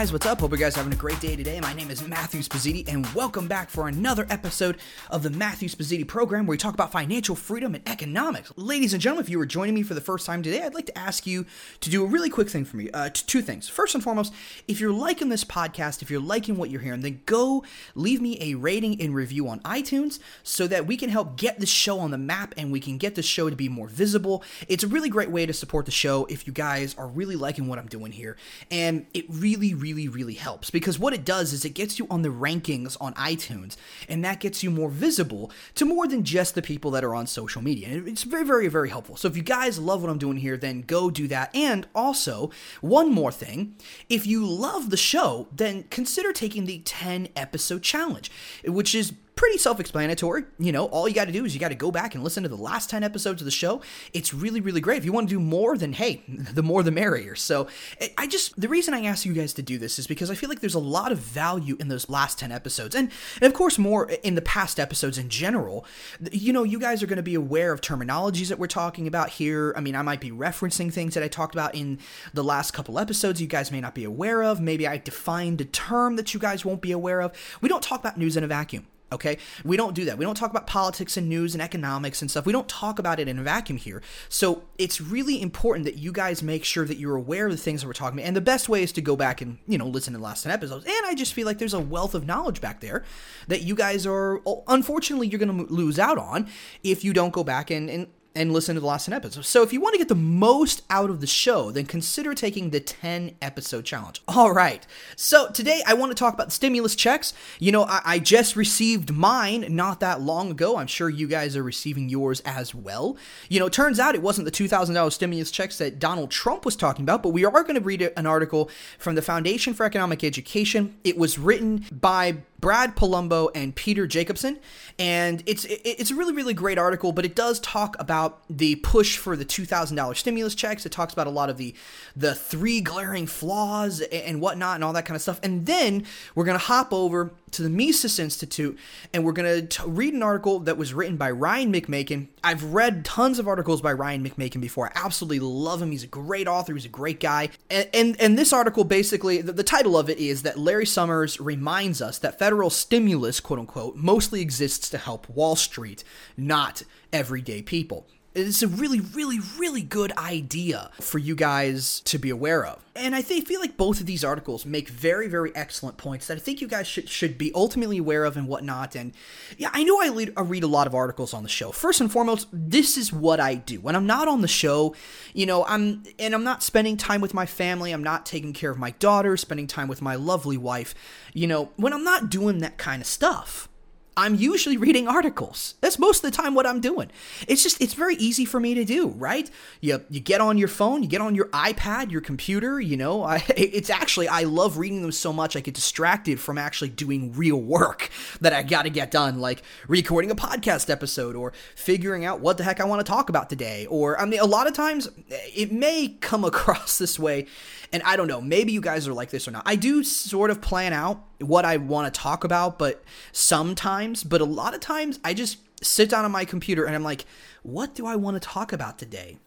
Guys, what's up? Hope you guys are having a great day today. My name is Matthew Spazzini, and welcome back for another episode of the Matthew Spazzini program where we talk about financial freedom and economics. Ladies and gentlemen, if you are joining me for the first time today, I'd like to ask you to do a really quick thing for me. Uh, two things. First and foremost, if you're liking this podcast, if you're liking what you're hearing, then go leave me a rating and review on iTunes so that we can help get the show on the map and we can get the show to be more visible. It's a really great way to support the show if you guys are really liking what I'm doing here. And it really really, really, really helps because what it does is it gets you on the rankings on iTunes and that gets you more visible to more than just the people that are on social media. And it's very, very, very helpful. So if you guys love what I'm doing here, then go do that. And also, one more thing if you love the show, then consider taking the 10 episode challenge, which is pretty self-explanatory. You know, all you got to do is you got to go back and listen to the last 10 episodes of the show. It's really really great. If you want to do more then hey, the more the merrier. So, eh, I just the reason I ask you guys to do this is because I feel like there's a lot of value in those last 10 episodes. And and of course more in the past episodes in general. You know, you guys are going to be aware of terminologies that we're talking about here. I mean, I might be referencing things that I talked about in the last couple episodes you guys may not be aware of. Maybe I defined a term that you guys won't be aware of. We don't talk about news in a vacuum. Okay? We don't do that. We don't talk about politics and news and economics and stuff. We don't talk about it in a vacuum here. So it's really important that you guys make sure that you're aware of the things that we're talking about. And the best way is to go back and, you know, listen to the last 10 episodes. And I just feel like there's a wealth of knowledge back there that you guys are, unfortunately, you're going to lose out on if you don't go back and, and and listen to the last 10 episodes. So if you want to get the most out of the show, then consider taking the 10 episode challenge. All right. So today I want to talk about the stimulus checks. You know, I, I just received mine not that long ago. I'm sure you guys are receiving yours as well. You know, turns out it wasn't the $2,000 stimulus checks that Donald Trump was talking about, but we are going to read an article from the Foundation for Economic Education. It was written by Brad Polumbo and Peter Jacobson, and it's it's a really really great article. But it does talk about the push for the two thousand dollars stimulus checks. It talks about a lot of the the three glaring flaws and whatnot and all that kind of stuff. And then we're gonna hop over to the Mises Institute, and we're going to read an article that was written by Ryan McMaken. I've read tons of articles by Ryan McMaken before. I absolutely love him. He's a great author. He's a great guy. And and, and this article basically, the, the title of it is that Larry Summers reminds us that federal stimulus, quote unquote, mostly exists to help Wall Street, not everyday people. It's a really, really, really good idea for you guys to be aware of. And I think, feel like both of these articles make very, very excellent points that I think you guys should, should be ultimately aware of and whatnot. And yeah, I know I, lead, I read a lot of articles on the show. First and foremost, this is what I do. When I'm not on the show, you know, I'm, and I'm not spending time with my family, I'm not taking care of my daughter, spending time with my lovely wife, you know, when I'm not doing that kind of stuff, I'm usually reading articles. That's most of the time what I'm doing. It's just it's very easy for me to do, right? You you get on your phone, you get on your iPad, your computer, you know. I it's actually I love reading them so much I get distracted from actually doing real work that I got to get done like recording a podcast episode or figuring out what the heck I want to talk about today or I mean a lot of times it may come across this way and I don't know, maybe you guys are like this or not. I do sort of plan out what I want to talk about, but sometimes, but a lot of times I just sit down on my computer and I'm like, what do I want to talk about today?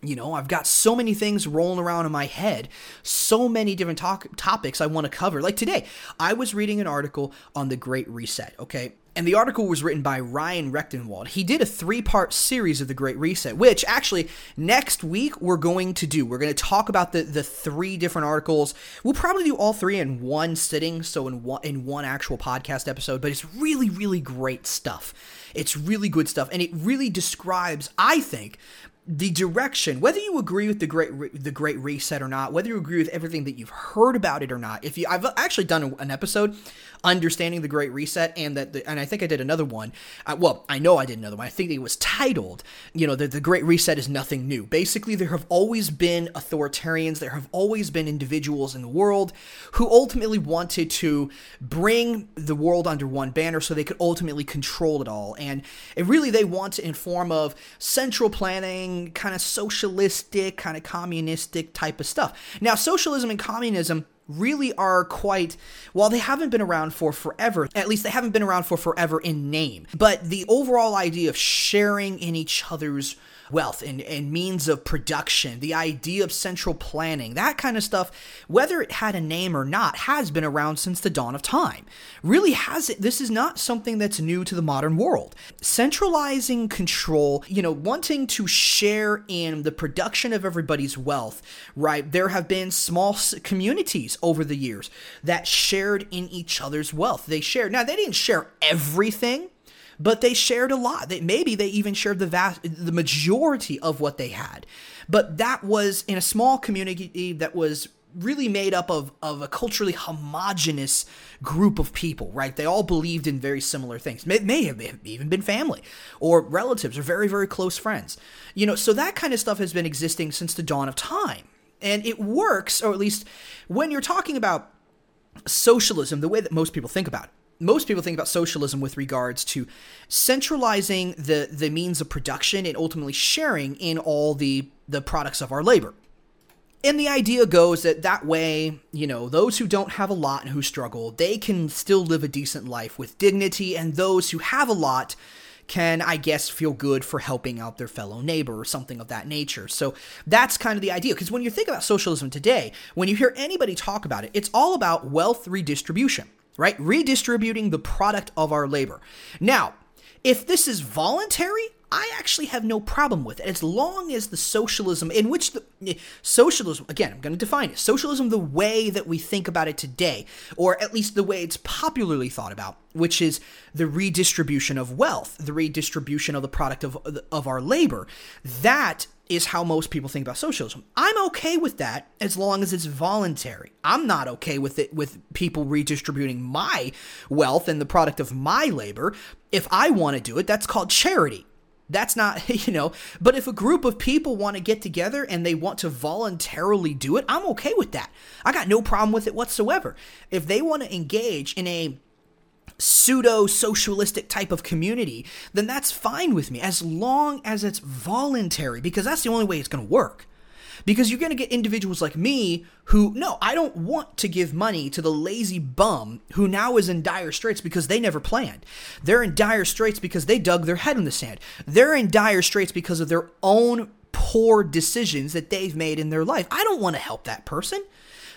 You know, I've got so many things rolling around in my head, so many different talk- topics I want to cover. Like today, I was reading an article on the Great Reset, okay? And the article was written by Ryan Rectenwald. He did a three part series of the Great Reset, which actually next week we're going to do. We're going to talk about the, the three different articles. We'll probably do all three in one sitting, so in one, in one actual podcast episode, but it's really, really great stuff. It's really good stuff, and it really describes, I think, the direction, whether you agree with the great Re- the Great Reset or not, whether you agree with everything that you've heard about it or not. If you, I've actually done an episode understanding the Great Reset, and that, the, and I think I did another one. Uh, well, I know I did another one. I think it was titled, you know, the the Great Reset is nothing new. Basically, there have always been authoritarians, there have always been individuals in the world who ultimately wanted to bring the world under one banner so they could ultimately control it all, and it really they want it in form of central planning kind of socialistic, kind of communistic type of stuff. Now, socialism and communism really are quite while they haven't been around for forever at least they haven't been around for forever in name but the overall idea of sharing in each other's wealth and, and means of production, the idea of central planning, that kind of stuff, whether it had a name or not, has been around since the dawn of time. Really has it. This is not something that's new to the modern world. Centralizing control, you know, wanting to share in the production of everybody's wealth, right? There have been small communities over the years that shared in each other's wealth. They shared. Now, they didn't share everything but they shared a lot. They, maybe they even shared the vast, the majority of what they had. But that was in a small community that was really made up of, of a culturally homogenous group of people, right? They all believed in very similar things. May, may have even been family or relatives or very, very close friends. You know, so that kind of stuff has been existing since the dawn of time. And it works, or at least when you're talking about socialism, the way that most people think about it most people think about socialism with regards to centralizing the the means of production and ultimately sharing in all the the products of our labor. And the idea goes that that way, you know, those who don't have a lot and who struggle, they can still live a decent life with dignity, and those who have a lot can, I guess, feel good for helping out their fellow neighbor or something of that nature. So that's kind of the idea. Because when you think about socialism today, when you hear anybody talk about it, it's all about wealth redistribution right? Redistributing the product of our labor. Now, if this is voluntary, I actually have no problem with it as long as the socialism in which the eh, socialism again I'm going to define it socialism the way that we think about it today or at least the way it's popularly thought about which is the redistribution of wealth the redistribution of the product of of our labor that is how most people think about socialism. I'm okay with that as long as it's voluntary. I'm not okay with it with people redistributing my wealth and the product of my labor. If I want to do it, that's called charity. That's not, you know, but if a group of people want to get together and they want to voluntarily do it, I'm okay with that. I got no problem with it whatsoever. If they want to engage in a pseudo socialistic type of community, then that's fine with me as long as it's voluntary because that's the only way it's going to work. Because you're going to get individuals like me who, no, I don't want to give money to the lazy bum who now is in dire straits because they never planned. They're in dire straits because they dug their head in the sand. They're in dire straits because of their own poor decisions that they've made in their life. I don't want to help that person.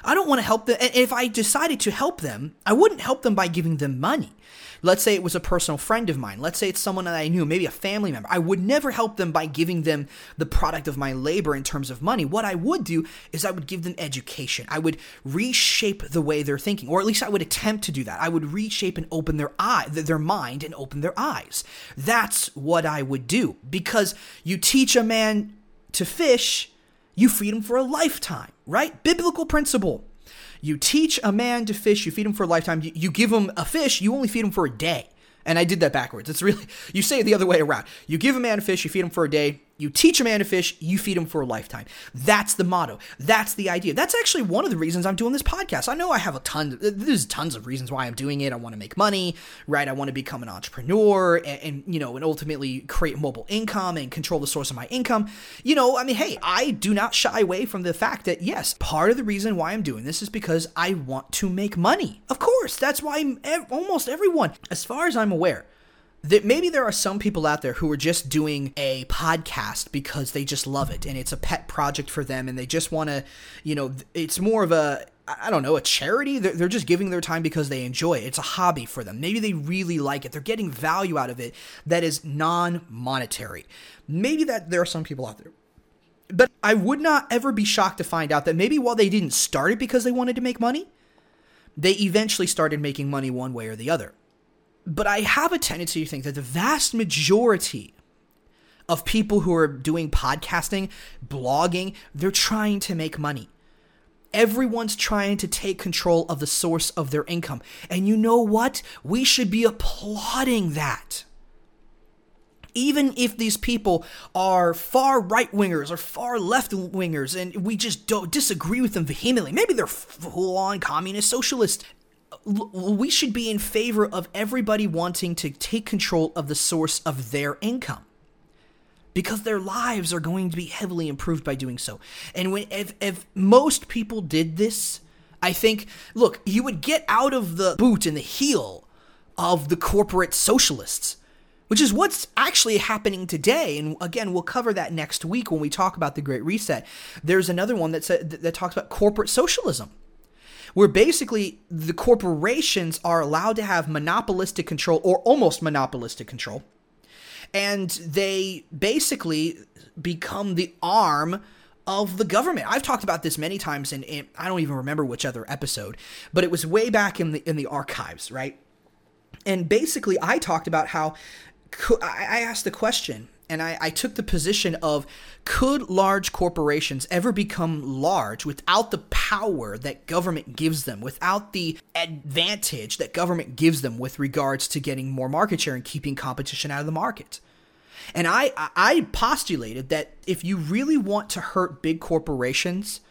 I don't want to help them. And if I decided to help them, I wouldn't help them by giving them money. Let's say it was a personal friend of mine. Let's say it's someone that I knew, maybe a family member. I would never help them by giving them the product of my labor in terms of money. What I would do is I would give them education. I would reshape the way they're thinking, or at least I would attempt to do that. I would reshape and open their eye, their mind and open their eyes. That's what I would do because you teach a man to fish, you feed him for a lifetime, right? Biblical principle. You teach a man to fish, you feed him for a lifetime. You, you give him a fish, you only feed him for a day. And I did that backwards. It's really, you say it the other way around. You give a man a fish, you feed him for a day. You teach a man to fish, you feed him for a lifetime. That's the motto. That's the idea. That's actually one of the reasons I'm doing this podcast. I know I have a ton, there's tons of reasons why I'm doing it. I want to make money, right? I want to become an entrepreneur and, and, you know, and ultimately create mobile income and control the source of my income. You know, I mean, hey, I do not shy away from the fact that, yes, part of the reason why I'm doing this is because I want to make money. Of course, that's why I'm, almost everyone, as far as I'm aware, that maybe there are some people out there who are just doing a podcast because they just love it and it's a pet project for them and they just want to, you know, it's more of a I don't know, a charity. They're, they're just giving their time because they enjoy it. It's a hobby for them. Maybe they really like it. They're getting value out of it that is non monetary. Maybe that there are some people out there. But I would not ever be shocked to find out that maybe while they didn't start it because they wanted to make money, they eventually started making money one way or the other. But I have a tendency to think that the vast majority of people who are doing podcasting, blogging, they're trying to make money. Everyone's trying to take control of the source of their income. And you know what? We should be applauding that. Even if these people are far right wingers or far left wingers and we just don't disagree with them vehemently, maybe they're full on communist socialists we should be in favor of everybody wanting to take control of the source of their income because their lives are going to be heavily improved by doing so. And when if, if most people did this, I think look, you would get out of the boot and the heel of the corporate socialists. which is what's actually happening today. And again, we'll cover that next week when we talk about the Great Reset. There's another one that, that talks about corporate socialism, where basically the corporations are allowed to have monopolistic control or almost monopolistic control. And they basically become the arm of the government. I've talked about this many times, and I don't even remember which other episode, but it was way back in the in the archives, right? And basically, I talked about how I asked the question and I, I, took the position of could large corporations ever become large without the power that government gives them, without the advantage that government gives them with regards to getting more market share and keeping competition out of the market? And I, I postulated that if you really want to hurt big corporations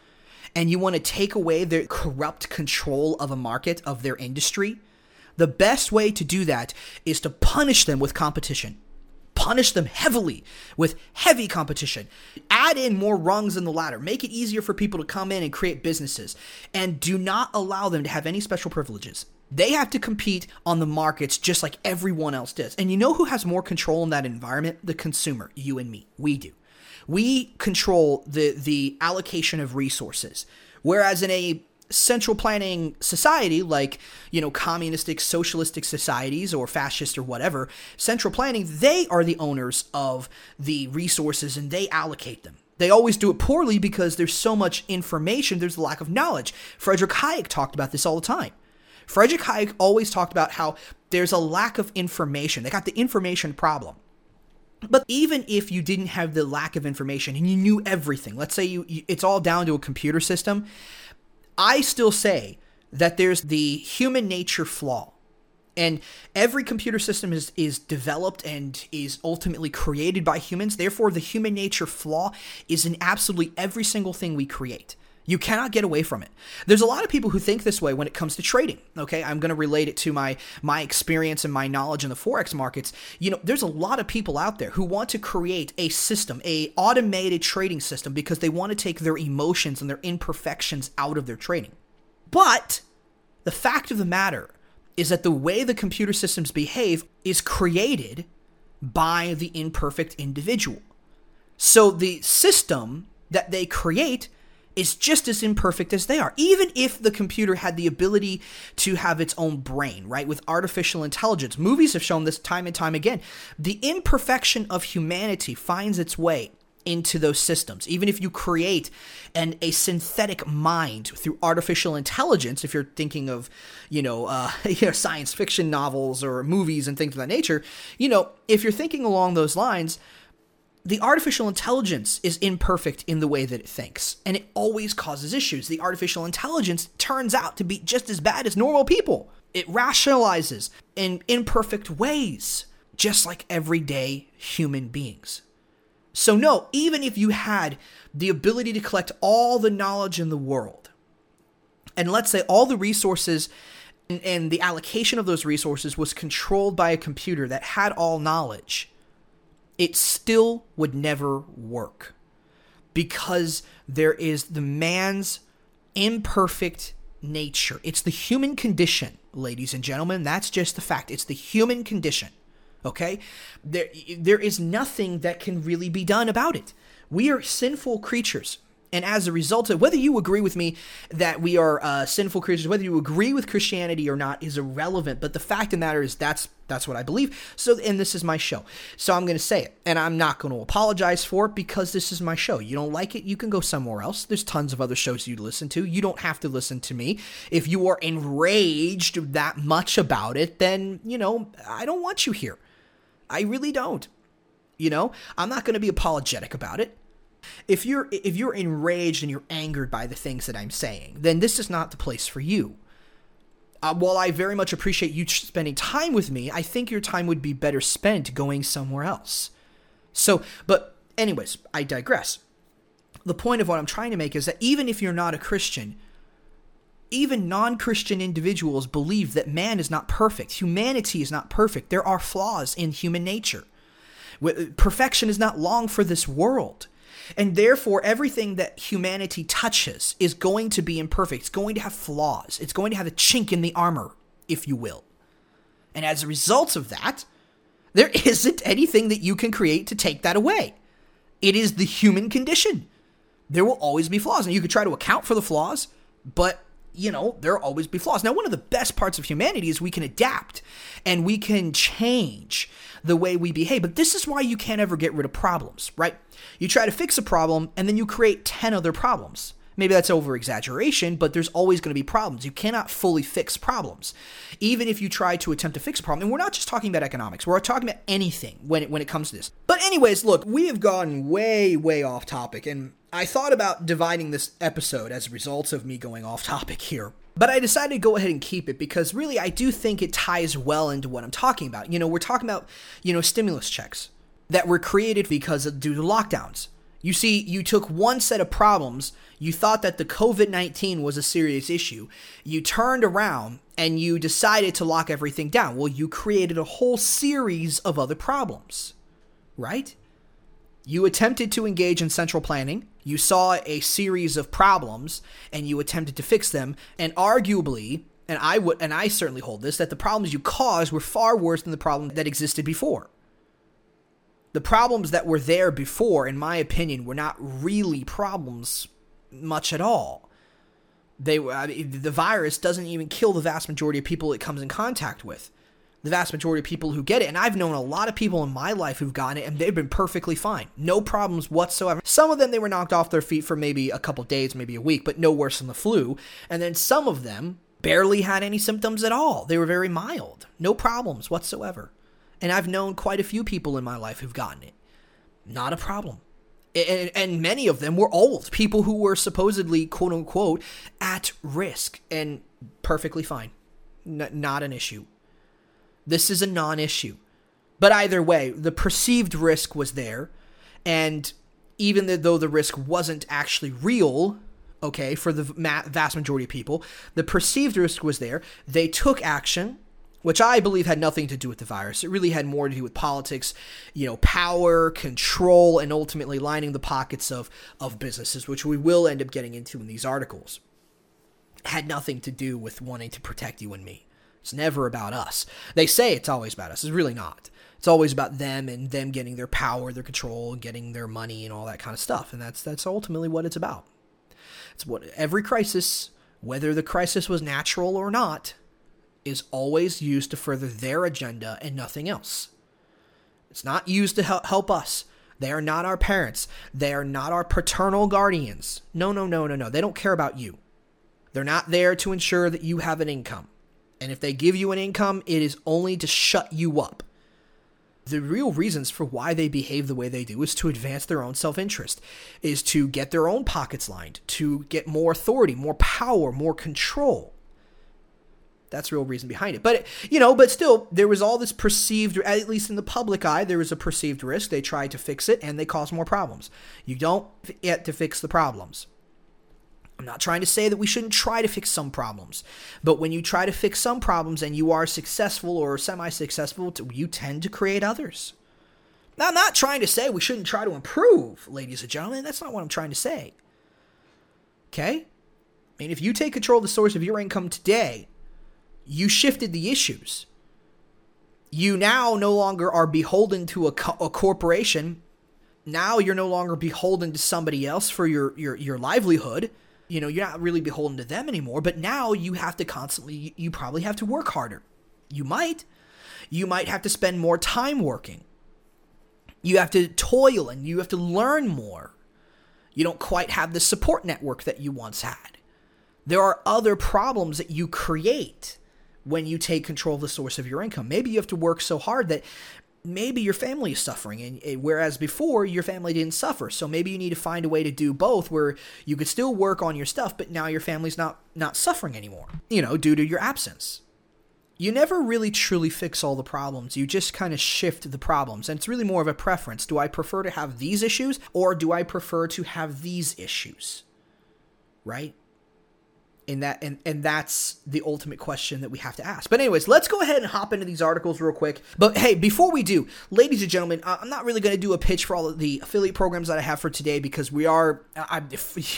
and you want to take away their corrupt control of a market, of their industry, the best way to do that is to punish them with competition. Punish them heavily with heavy competition. Add in more rungs in the ladder. Make it easier for people to come in and create businesses. And do not allow them to have any special privileges. They have to compete on the markets just like everyone else does. And you know who has more control in that environment? The consumer, you and me. We do. We control the the allocation of resources. Whereas in a central planning society like you know communistic socialistic societies or fascist or whatever central planning they are the owners of the resources and they allocate them. They always do it poorly because there's so much information there's a lack of knowledge. Frederick hayek talked about this all the time. Frederick hayek always talked about how there's a lack of information. They got the information problem. But even if you didn't have the lack of information and you knew everything, let's say you, you, it's all down to a computer system, I still say that there's the human nature flaw. And every computer system is, is developed and is ultimately created by humans. Therefore, the human nature flaw is in absolutely every single thing we create. You cannot get away from it. There's a lot of people who think this way when it comes to trading. Okay, I'm going to relate it to my my experience and my knowledge in the forex markets. You know, there's a lot of people out there who want to create a system, a automated trading system because they want to take their emotions and their imperfections out of their trading. But the fact of the matter is that the way the computer systems behave is created by the imperfect individual. So the system that they create is just as imperfect as they are. Even if the computer had the ability to have its own brain, right? With artificial intelligence, movies have shown this time and time again. The imperfection of humanity finds its way into those systems. Even if you create an a synthetic mind through artificial intelligence, if you're thinking of, you know, uh, you know, science fiction novels or movies and things of that nature, you know, if you're thinking along those lines, the artificial intelligence is imperfect in the way that it thinks, and it always causes issues. The artificial intelligence turns out to be just as bad as normal people. It rationalizes in imperfect ways, just like everyday human beings. So, no, even if you had the ability to collect all the knowledge in the world, and let's say all the resources and, and the allocation of those resources was controlled by a computer that had all knowledge it still would never work because there is the man's imperfect nature. It's the human condition, ladies and gentlemen. That's just the fact. It's the human condition. Okay? There there is nothing that can really be done about it. We are sinful creatures. And as a result of whether you agree with me that we are uh, sinful creatures, whether you agree with Christianity or not is irrelevant. But the fact of the matter is that's that's what I believe. So and this is my show. So I'm going to say it, and I'm not going to apologize for it because this is my show. You don't like it, you can go somewhere else. There's tons of other shows you listen to. You don't have to listen to me. If you are enraged that much about it, then you know I don't want you here. I really don't. You know, I'm not going to be apologetic about it. If you're if you're enraged and you're angered by the things that I'm saying, then this is not the place for you. Uh, while I very much appreciate you spending time with me, I think your time would be better spent going somewhere else. So, but anyways, I digress. The point of what I'm trying to make is that even if you're not a Christian, even non Christian individuals believe that man is not perfect. Humanity is not perfect. There are flaws in human nature. Perfection is not long for this world. And therefore, everything that humanity touches is going to be imperfect. It's going to have flaws. It's going to have a chink in the armor, if you will. And as a result of that, There isn't anything that you can create to take that away. It is the human condition. There will always be flaws, and you could try to account for the flaws, but you know, there'll always be flaws. Now, one of the best parts of humanity is we can adapt and we can change the way we behave. But this is why you can't ever get rid of problems, right? You try to fix a problem and then you create 10 other problems. Maybe that's over exaggeration, but there's always going to be problems. You cannot fully fix problems. Even if you try to attempt to fix a problem, and we're not just talking about economics, we're talking about anything when it, when it comes to this. But, anyways, look, we have gone way, way off topic, and I thought about dividing this episode as a result of me going off topic here. But I decided to go ahead and keep it because really I do think it ties well into what I'm talking about. You know, we're talking about, you know, stimulus checks that were created because of due to lockdowns. You see, you took one set of problems, you thought that the COVID 19 was a serious issue. You turned around and you decided to lock everything down. Well, you created a whole series of other problems, right? You attempted to engage in central planning, you saw a series of problems, and you attempted to fix them, and arguably, and I would and I certainly hold this, that the problems you caused were far worse than the problem that existed before the problems that were there before, in my opinion, were not really problems much at all. They I mean, the virus doesn't even kill the vast majority of people it comes in contact with. The vast majority of people who get it, and I've known a lot of people in my life who've gotten it, and they've been perfectly fine, no problems whatsoever. Some of them they were knocked off their feet for maybe a couple days, maybe a week, but no worse than the flu. And then some of them barely had any symptoms at all. They were very mild, no problems whatsoever. And I've known quite a few people in my life who've gotten it. Not a problem. And, and, many of them were old. People who were supposedly quote unquote at risk. And perfectly fine. N- not an issue. This is a non-issue. But either way the perceived risk was there. And even though the risk wasn't actually real okay for the vast majority of people the perceived risk was there. They took action which I believe had nothing to do with the virus. It really had more to do with politics, you know, power, control, and ultimately lining the pockets of, of businesses, which we will end up getting into in these articles. had nothing to do with wanting to protect you and me. It's never about us. They say it's always about us. It's really not. It's always about them and them getting their power, their control, getting their money and all that kind of stuff. And that's that's ultimately what it's about. It's what every crisis, whether the crisis was natural or not, is always used to further their agenda and nothing else. It's not used to help us. They are not our parents. They are not our paternal guardians. No, no, no, no, no. They don't care about you. They're not there to ensure that you have an income. And if they give you an income, it is only to shut you up. The real reasons for why they behave the way they do is to advance their own self interest, is to get their own pockets lined, to get more authority, more power, more control. That's the real reason behind it. But, you know, but still, there was all this perceived, at least in the public eye, there was a perceived risk. They tried to fix it and they caused more problems. You don't get to fix the problems. I'm not trying to say that we shouldn't try to fix some problems, but when you try to fix some problems and you are successful or semi successful, you tend to create others. Now, I'm not trying to say we shouldn't try to improve, ladies and gentlemen. That's not what I'm trying to say. Okay? I mean, if you take control of the source of your income today, you shifted the issues. You now no longer are beholden to a, co- a corporation. Now you're no longer beholden to somebody else for your, your, your livelihood. You know, you're not really beholden to them anymore, but now you have to constantly, you probably have to work harder. You might. You might have to spend more time working. You have to toil and you have to learn more. You don't quite have the support network that you once had. There are other problems that you create when you take control of the source of your income. Maybe you have to work so hard that maybe your family is suffering and whereas before your family didn't suffer. So maybe you need to find a way to do both where you could still work on your stuff but now your family's not not suffering anymore you know due to your absence. You never really truly fix all the problems. You just kind of shift the problems and it's really more of a preference. Do i prefer to have these issues or do i prefer to have these issues? Right and that and, and that's the ultimate question that we have to ask but anyways let's go ahead and hop into these articles real quick but hey before we do ladies and gentlemen i'm not really going to do a pitch for all of the affiliate programs that i have for today because we are I,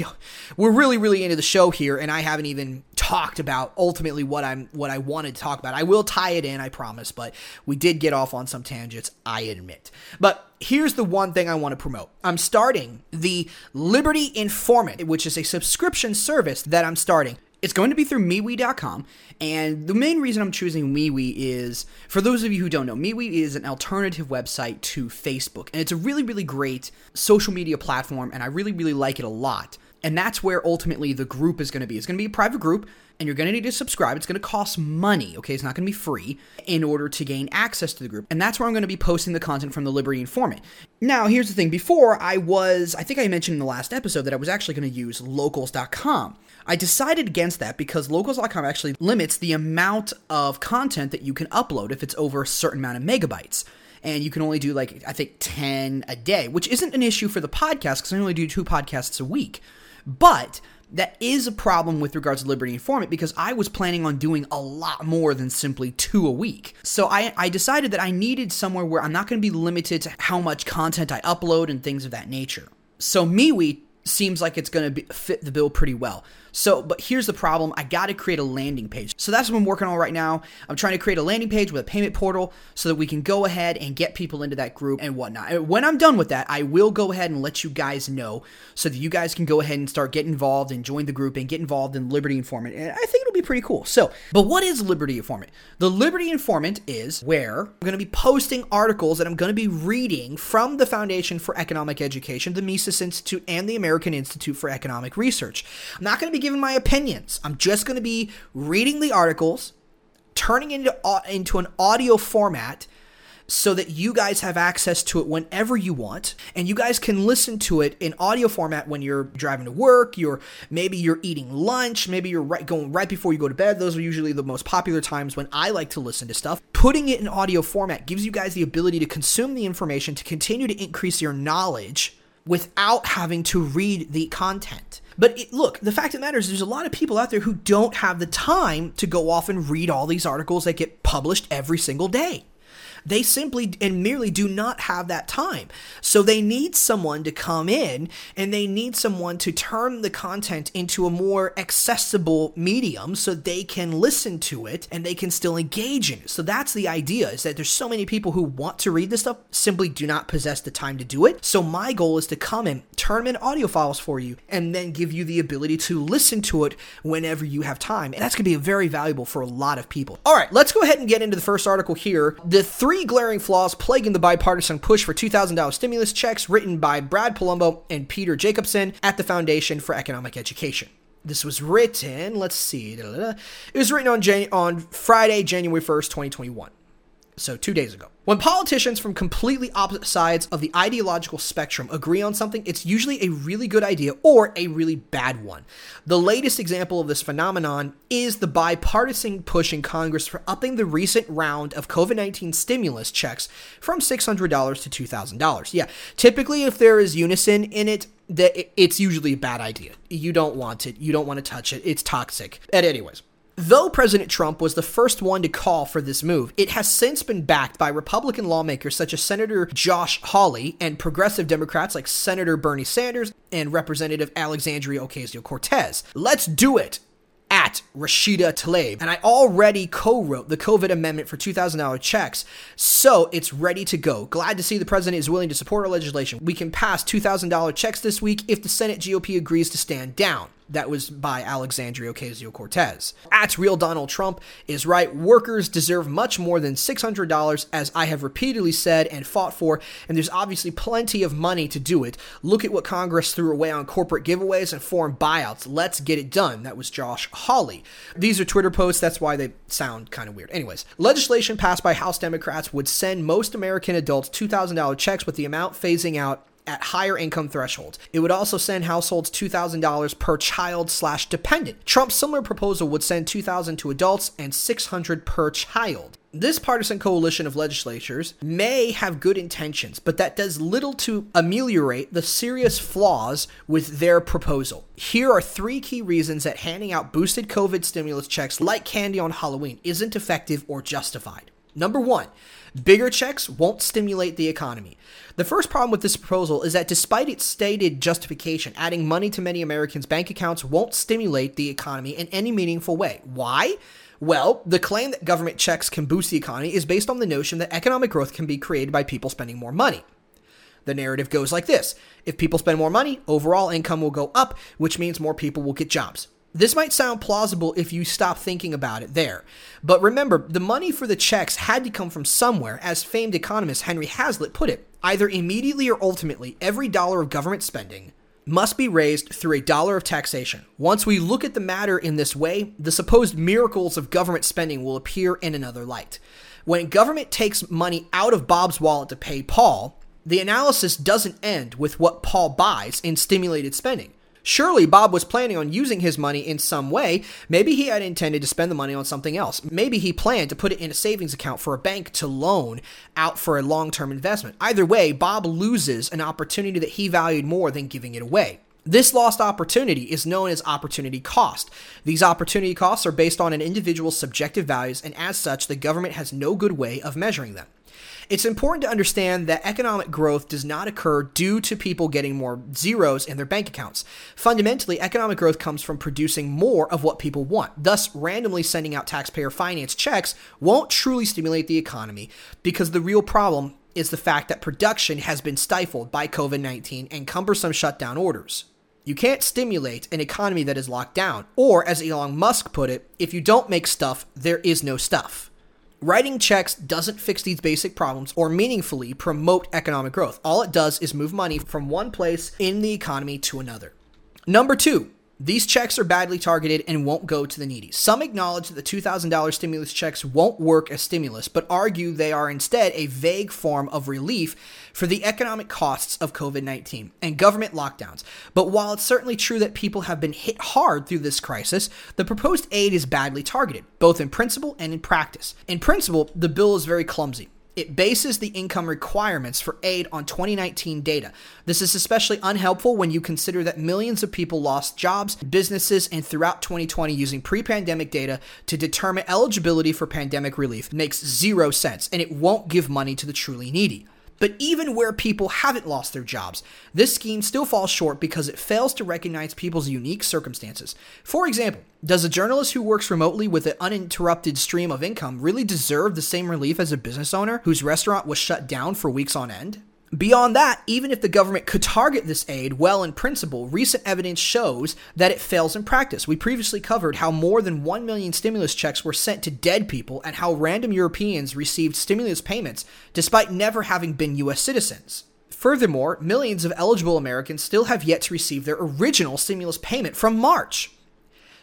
we're really really into the show here and i haven't even talked about ultimately what I'm what I wanted to talk about. I will tie it in, I promise, but we did get off on some tangents, I admit. But here's the one thing I want to promote. I'm starting the Liberty Informant, which is a subscription service that I'm starting. It's going to be through MeWe.com, and the main reason I'm choosing MeWe is for those of you who don't know, MeWe is an alternative website to Facebook, and it's a really, really great social media platform, and I really, really like it a lot. And that's where ultimately the group is going to be. It's going to be a private group, and you're going to need to subscribe. It's going to cost money, okay? It's not going to be free in order to gain access to the group. And that's where I'm going to be posting the content from the Liberty Informant. Now, here's the thing before I was, I think I mentioned in the last episode that I was actually going to use locals.com. I decided against that because locals.com actually limits the amount of content that you can upload if it's over a certain amount of megabytes and you can only do like I think 10 a day, which isn't an issue for the podcast because I only do two podcasts a week. But that is a problem with regards to Liberty Informant because I was planning on doing a lot more than simply two a week. So I, I decided that I needed somewhere where I'm not going to be limited to how much content I upload and things of that nature. So MeWe seems like it's going to fit the bill pretty well. So, but here's the problem I got to create a landing page. So that's what I'm working on right now. I'm trying to create a landing page with a payment portal so that we can go ahead and get people into that group and whatnot. And When I'm done with that, I will go ahead and let you guys know so that you guys can go ahead and start getting involved and join the group and get involved in Liberty Informant. And I think it'll be pretty cool. So, but what is Liberty Informant? The Liberty Informant is where I'm going to be posting articles that I'm going to be reading from the Foundation for Economic Education, the Mises Institute, and the American Institute for Economic Research. I'm not going to be giving my opinions. I'm just going to be reading the articles, turning it into, into an audio format so that you guys have access to it whenever you want. And you guys can listen to it in audio format when you're driving to work you're maybe you're eating lunch maybe you're right, going right before you go to bed. Those are usually the most popular times when i like to listen to stuff. Putting it in audio format gives you guys the ability to consume the information to continue to increase your knowledge without having to read the content but it, look, the fact of the matter is, there's a lot of people out there who don't have the time to go off and read all these articles that get published every single day. They simply and merely do not have that time. So they need someone to come in and they need someone to turn the content into a more accessible medium so they can listen to it and they can still engage in it. So that's the idea is that there's so many people who want to read this stuff simply do not possess the time to do it. So my goal is to come and turn in audio files for you and then give you the ability to listen to it whenever you have time. And that's going to be very valuable for a lot of people. All right, let's go ahead and get into the first article here. The three three glaring flaws plaguing the bipartisan push for $2,000 stimulus checks, written by Brad Polumbo and Peter Jacobson at the Foundation for Economic Education. This was written, let's see, it was written on, Jan- on Friday, January 1st, 2021 so two days ago. When politicians from completely opposite sides of the ideological spectrum agree on something, it's usually a really good idea or a really bad one. The latest example of this phenomenon is the bipartisan push in Congress for upping the recent round of COVID 19 stimulus checks from $600 to $2,000. Yeah, typically, if there is unison in it, it's usually a bad idea. You don't want it. You don't want to touch it. It's toxic. And anyways, Though President Trump was the first one to call for this move, it has since been backed by Republican lawmakers such as Senator Josh Hawley and progressive Democrats like Senator Bernie Sanders and Representative Alexandria Ocasio Cortez. Let's do it! at Rashida Tlaib. And I already co wrote the COVID amendment for $2,000 checks, so it's ready to go. Glad to see the president is willing to support our legislation. We can pass $2,000 checks this week if the Senate GOP agrees to stand down. That was by Alexandria Ocasio Cortez. At Real Donald Trump is right. Workers deserve much more than $600, as I have repeatedly said and fought for, and there's obviously plenty of money to do it. Look at what Congress threw away on corporate giveaways and foreign buyouts. Let's get it done. That was Josh Hawley. These are Twitter posts, that's why they sound kind of weird. Anyways, legislation passed by House Democrats would send most American adults $2,000 checks with the amount phasing out at higher income thresholds. It would also send households $2,000 per child slash dependent. Trump's similar proposal would send $2,000 to adults and $600 per child. This partisan coalition of legislatures may have good intentions, but that does little to ameliorate the serious flaws with their proposal. Here are three key reasons that handing out boosted COVID stimulus checks like candy on Halloween isn't effective or justified. Number one, bigger checks won't stimulate the economy. The first problem with this proposal is that despite its stated justification, adding money to many Americans' bank accounts won't stimulate the economy in any meaningful way. Why? Well, the claim that government checks can boost the economy is based on the notion that economic growth can be created by people spending more money. The narrative goes like this If people spend more money, overall income will go up, which means more people will get jobs. This might sound plausible if you stop thinking about it there. But remember, the money for the checks had to come from somewhere, as famed economist Henry Hazlitt put it. Either immediately or ultimately, every dollar of government spending must be raised through a dollar of taxation. Once we look at the matter in this way, the supposed miracles of government spending will appear in another light. When government takes money out of Bob's wallet to pay Paul, the analysis doesn't end with what Paul buys in stimulated spending. Surely Bob was planning on using his money in some way. Maybe he had intended to spend the money on something else. Maybe he planned to put it in a savings account for a bank to loan out for a long term investment. Either way, Bob loses an opportunity that he valued more than giving it away. This lost opportunity is known as opportunity cost. These opportunity costs are based on an individual's subjective values, and as such, the government has no good way of measuring them. It's important to understand that economic growth does not occur due to people getting more zeros in their bank accounts. Fundamentally, economic growth comes from producing more of what people want. Thus, randomly sending out taxpayer finance checks won't truly stimulate the economy because the real problem is the fact that production has been stifled by COVID 19 and cumbersome shutdown orders. You can't stimulate an economy that is locked down. Or, as Elon Musk put it, if you don't make stuff, there is no stuff. Writing checks doesn't fix these basic problems or meaningfully promote economic growth. All it does is move money from one place in the economy to another. Number two, these checks are badly targeted and won't go to the needy. Some acknowledge that the $2,000 stimulus checks won't work as stimulus, but argue they are instead a vague form of relief for the economic costs of COVID 19 and government lockdowns. But while it's certainly true that people have been hit hard through this crisis, the proposed aid is badly targeted, both in principle and in practice. In principle, the bill is very clumsy. It bases the income requirements for aid on 2019 data. This is especially unhelpful when you consider that millions of people lost jobs, businesses, and throughout 2020 using pre pandemic data to determine eligibility for pandemic relief makes zero sense, and it won't give money to the truly needy. But even where people haven't lost their jobs, this scheme still falls short because it fails to recognize people's unique circumstances. For example, does a journalist who works remotely with an uninterrupted stream of income really deserve the same relief as a business owner whose restaurant was shut down for weeks on end? Beyond that, even if the government could target this aid well in principle, recent evidence shows that it fails in practice. We previously covered how more than 1 million stimulus checks were sent to dead people and how random Europeans received stimulus payments despite never having been US citizens. Furthermore, millions of eligible Americans still have yet to receive their original stimulus payment from March.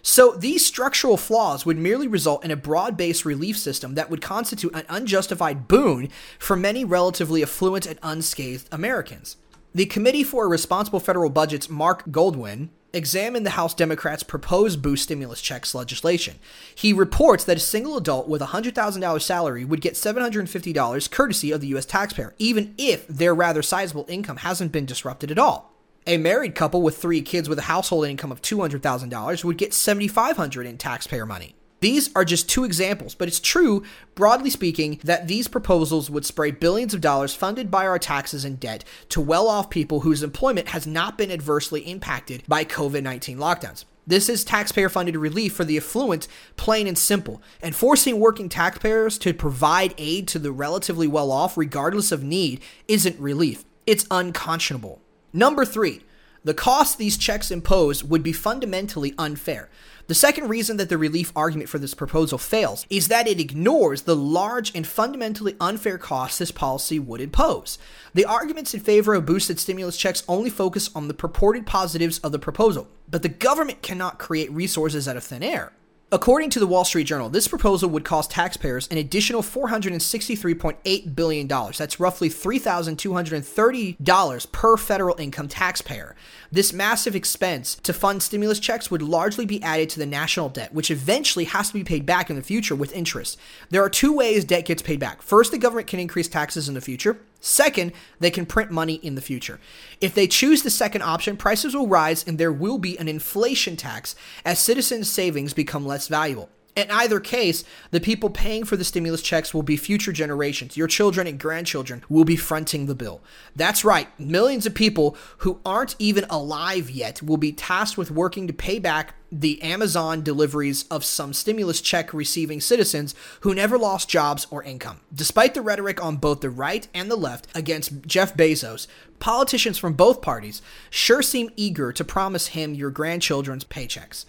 So these structural flaws would merely result in a broad based relief system that would constitute an unjustified boon for many relatively affluent and unscathed Americans. The Committee for Responsible Federal Budget's Marc Goldwein examined the House Democrats' proposed boost stimulus checks legislation. He reports that a single adult with a $100,000 salary would get $750 courtesy of the U.S. taxpayer, even if their rather sizable income hasn't been disrupted at all. A married couple with three kids with a household income of $200,000 would get $7,500 in taxpayer money. These are just two examples, but it's true, broadly speaking, that these proposals would spray billions of dollars funded by our taxes and debt to well off people whose employment has not been adversely impacted by COVID 19 lockdowns. This is taxpayer funded relief for the affluent, plain and simple. And forcing working taxpayers to provide aid to the relatively well off, regardless of need, isn't relief. It's unconscionable. Number three, the cost these checks impose would be fundamentally unfair. The second reason that the relief argument for this proposal fails is that it ignores the large and fundamentally unfair costs this policy would impose. The arguments in favor of boosted stimulus checks only focus on the purported positives of the proposal, but the government cannot create resources out of thin air. According to the Wall Street Journal, this proposal would cost taxpayers an additional $463.8 billion. That's roughly $3,230 per federal income taxpayer. This massive expense to fund stimulus checks would largely be added to the national debt, which eventually has to be paid back in the future with interest. There are two ways debt gets paid back. First, the government can increase taxes in the future. Second, they can print money in the future. If they choose the second option, prices will rise and there will be an inflation tax as citizens' savings become less valuable. In either case, the people paying for the stimulus checks will be future generations. Your children and grandchildren will be fronting the bill. That's right, millions of people who aren't even alive yet will be tasked with working to pay back the Amazon deliveries of some stimulus check receiving citizens who never lost jobs or income. Despite the rhetoric on both the right and the left against Jeff Bezos, politicians from both parties sure seem eager to promise him your grandchildren's paychecks.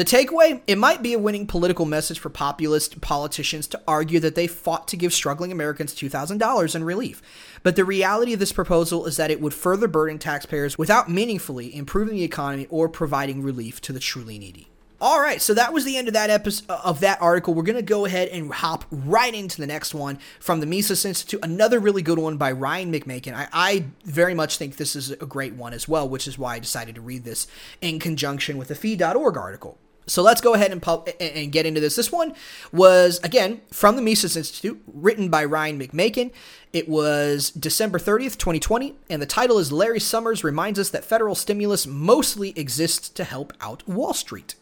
The takeaway it might be a winning political message for populist politicians to argue that they fought to give struggling Americans $2,000 in relief. But the reality of this proposal is that it would further burden taxpayers without meaningfully improving the economy or providing relief to the truly needy. All right, so that was the end of that episode of that article. We're gonna go ahead and hop right into the next one from the Mises Institute. Another really good one by Ryan McMaken. I, I, very much think this is a great one as well, which is why I decided to read this in conjunction with the Fee.org article. So let's go ahead and, and get into this. This one was, again, from the Mises Institute, written by Ryan McMaken. It was December 30th, 2020, and the title is Larry Summers Reminds Us That Federal Stimulus Mostly Exists to Help Out Wall Street.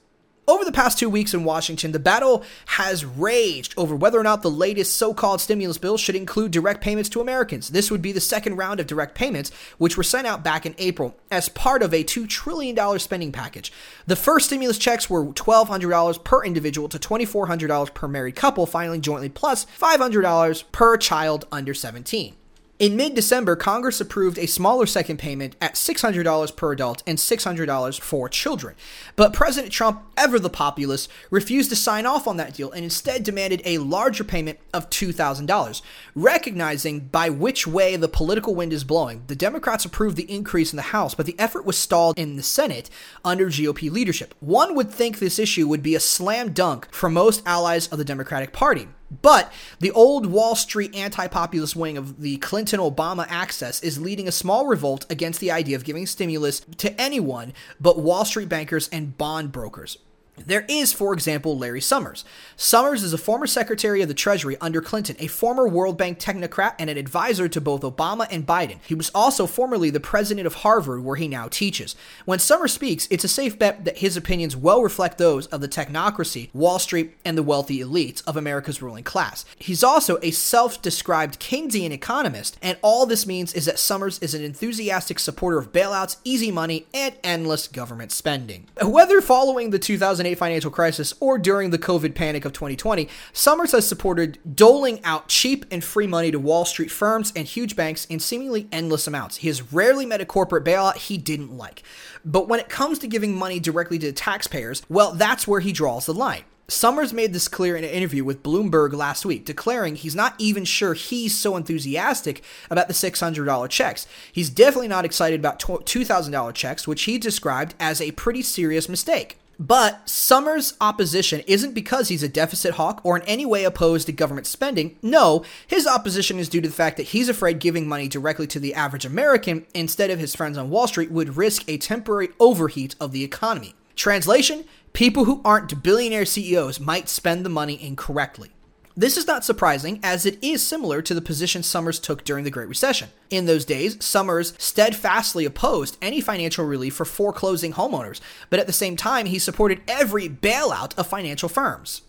Over the past two weeks in Washington, the battle has raged over whether or not the latest so called stimulus bill should include direct payments to Americans. This would be the second round of direct payments, which were sent out back in April as part of a $2 trillion spending package. The first stimulus checks were $1,200 per individual to $2,400 per married couple filing jointly, plus $500 per child under 17. In mid December, Congress approved a smaller second payment at $600 per adult and $600 for children. But President Trump, ever the populist, refused to sign off on that deal and instead demanded a larger payment of $2,000. Recognizing by which way the political wind is blowing, the Democrats approved the increase in the House, but the effort was stalled in the Senate under GOP leadership. One would think this issue would be a slam dunk for most allies of the Democratic Party. But the old Wall Street anti populist wing of the Clinton Obama axis is leading a small revolt against the idea of giving stimulus to anyone but Wall Street bankers and bond brokers. There is, for example, Larry Summers. Summers is a former Secretary of the Treasury under Clinton, a former World Bank technocrat, and an advisor to both Obama and Biden. He was also formerly the president of Harvard, where he now teaches. When Summers speaks, it's a safe bet that his opinions well reflect those of the technocracy, Wall Street, and the wealthy elites of America's ruling class. He's also a self described Keynesian economist, and all this means is that Summers is an enthusiastic supporter of bailouts, easy money, and endless government spending. Whether following the 2008 2008 financial crisis or during the COVID panic of 2020, Summers has supported doling out cheap and free money to Wall Street firms and huge banks in seemingly endless amounts. He has rarely met a corporate bailout he didn't like. But when it comes to giving money directly to taxpayers, well, that's where he draws the line. Summers made this clear in an interview with Bloomberg last week, declaring he's not even sure he's so enthusiastic about the $600 checks. He's definitely not excited about $2,000 checks, which he described as a pretty serious mistake. But Summers' opposition isn't because he's a deficit hawk or in any way opposed to government spending. No, his opposition is due to the fact that he's afraid giving money directly to the average American instead of his friends on Wall Street would risk a temporary overheat of the economy. Translation People who aren't billionaire CEOs might spend the money incorrectly. This is not surprising, as it is similar to the position Summers took during the Great Recession. In those days, Summers steadfastly opposed any financial relief for foreclosing homeowners, but at the same time, he supported every bailout of financial firms.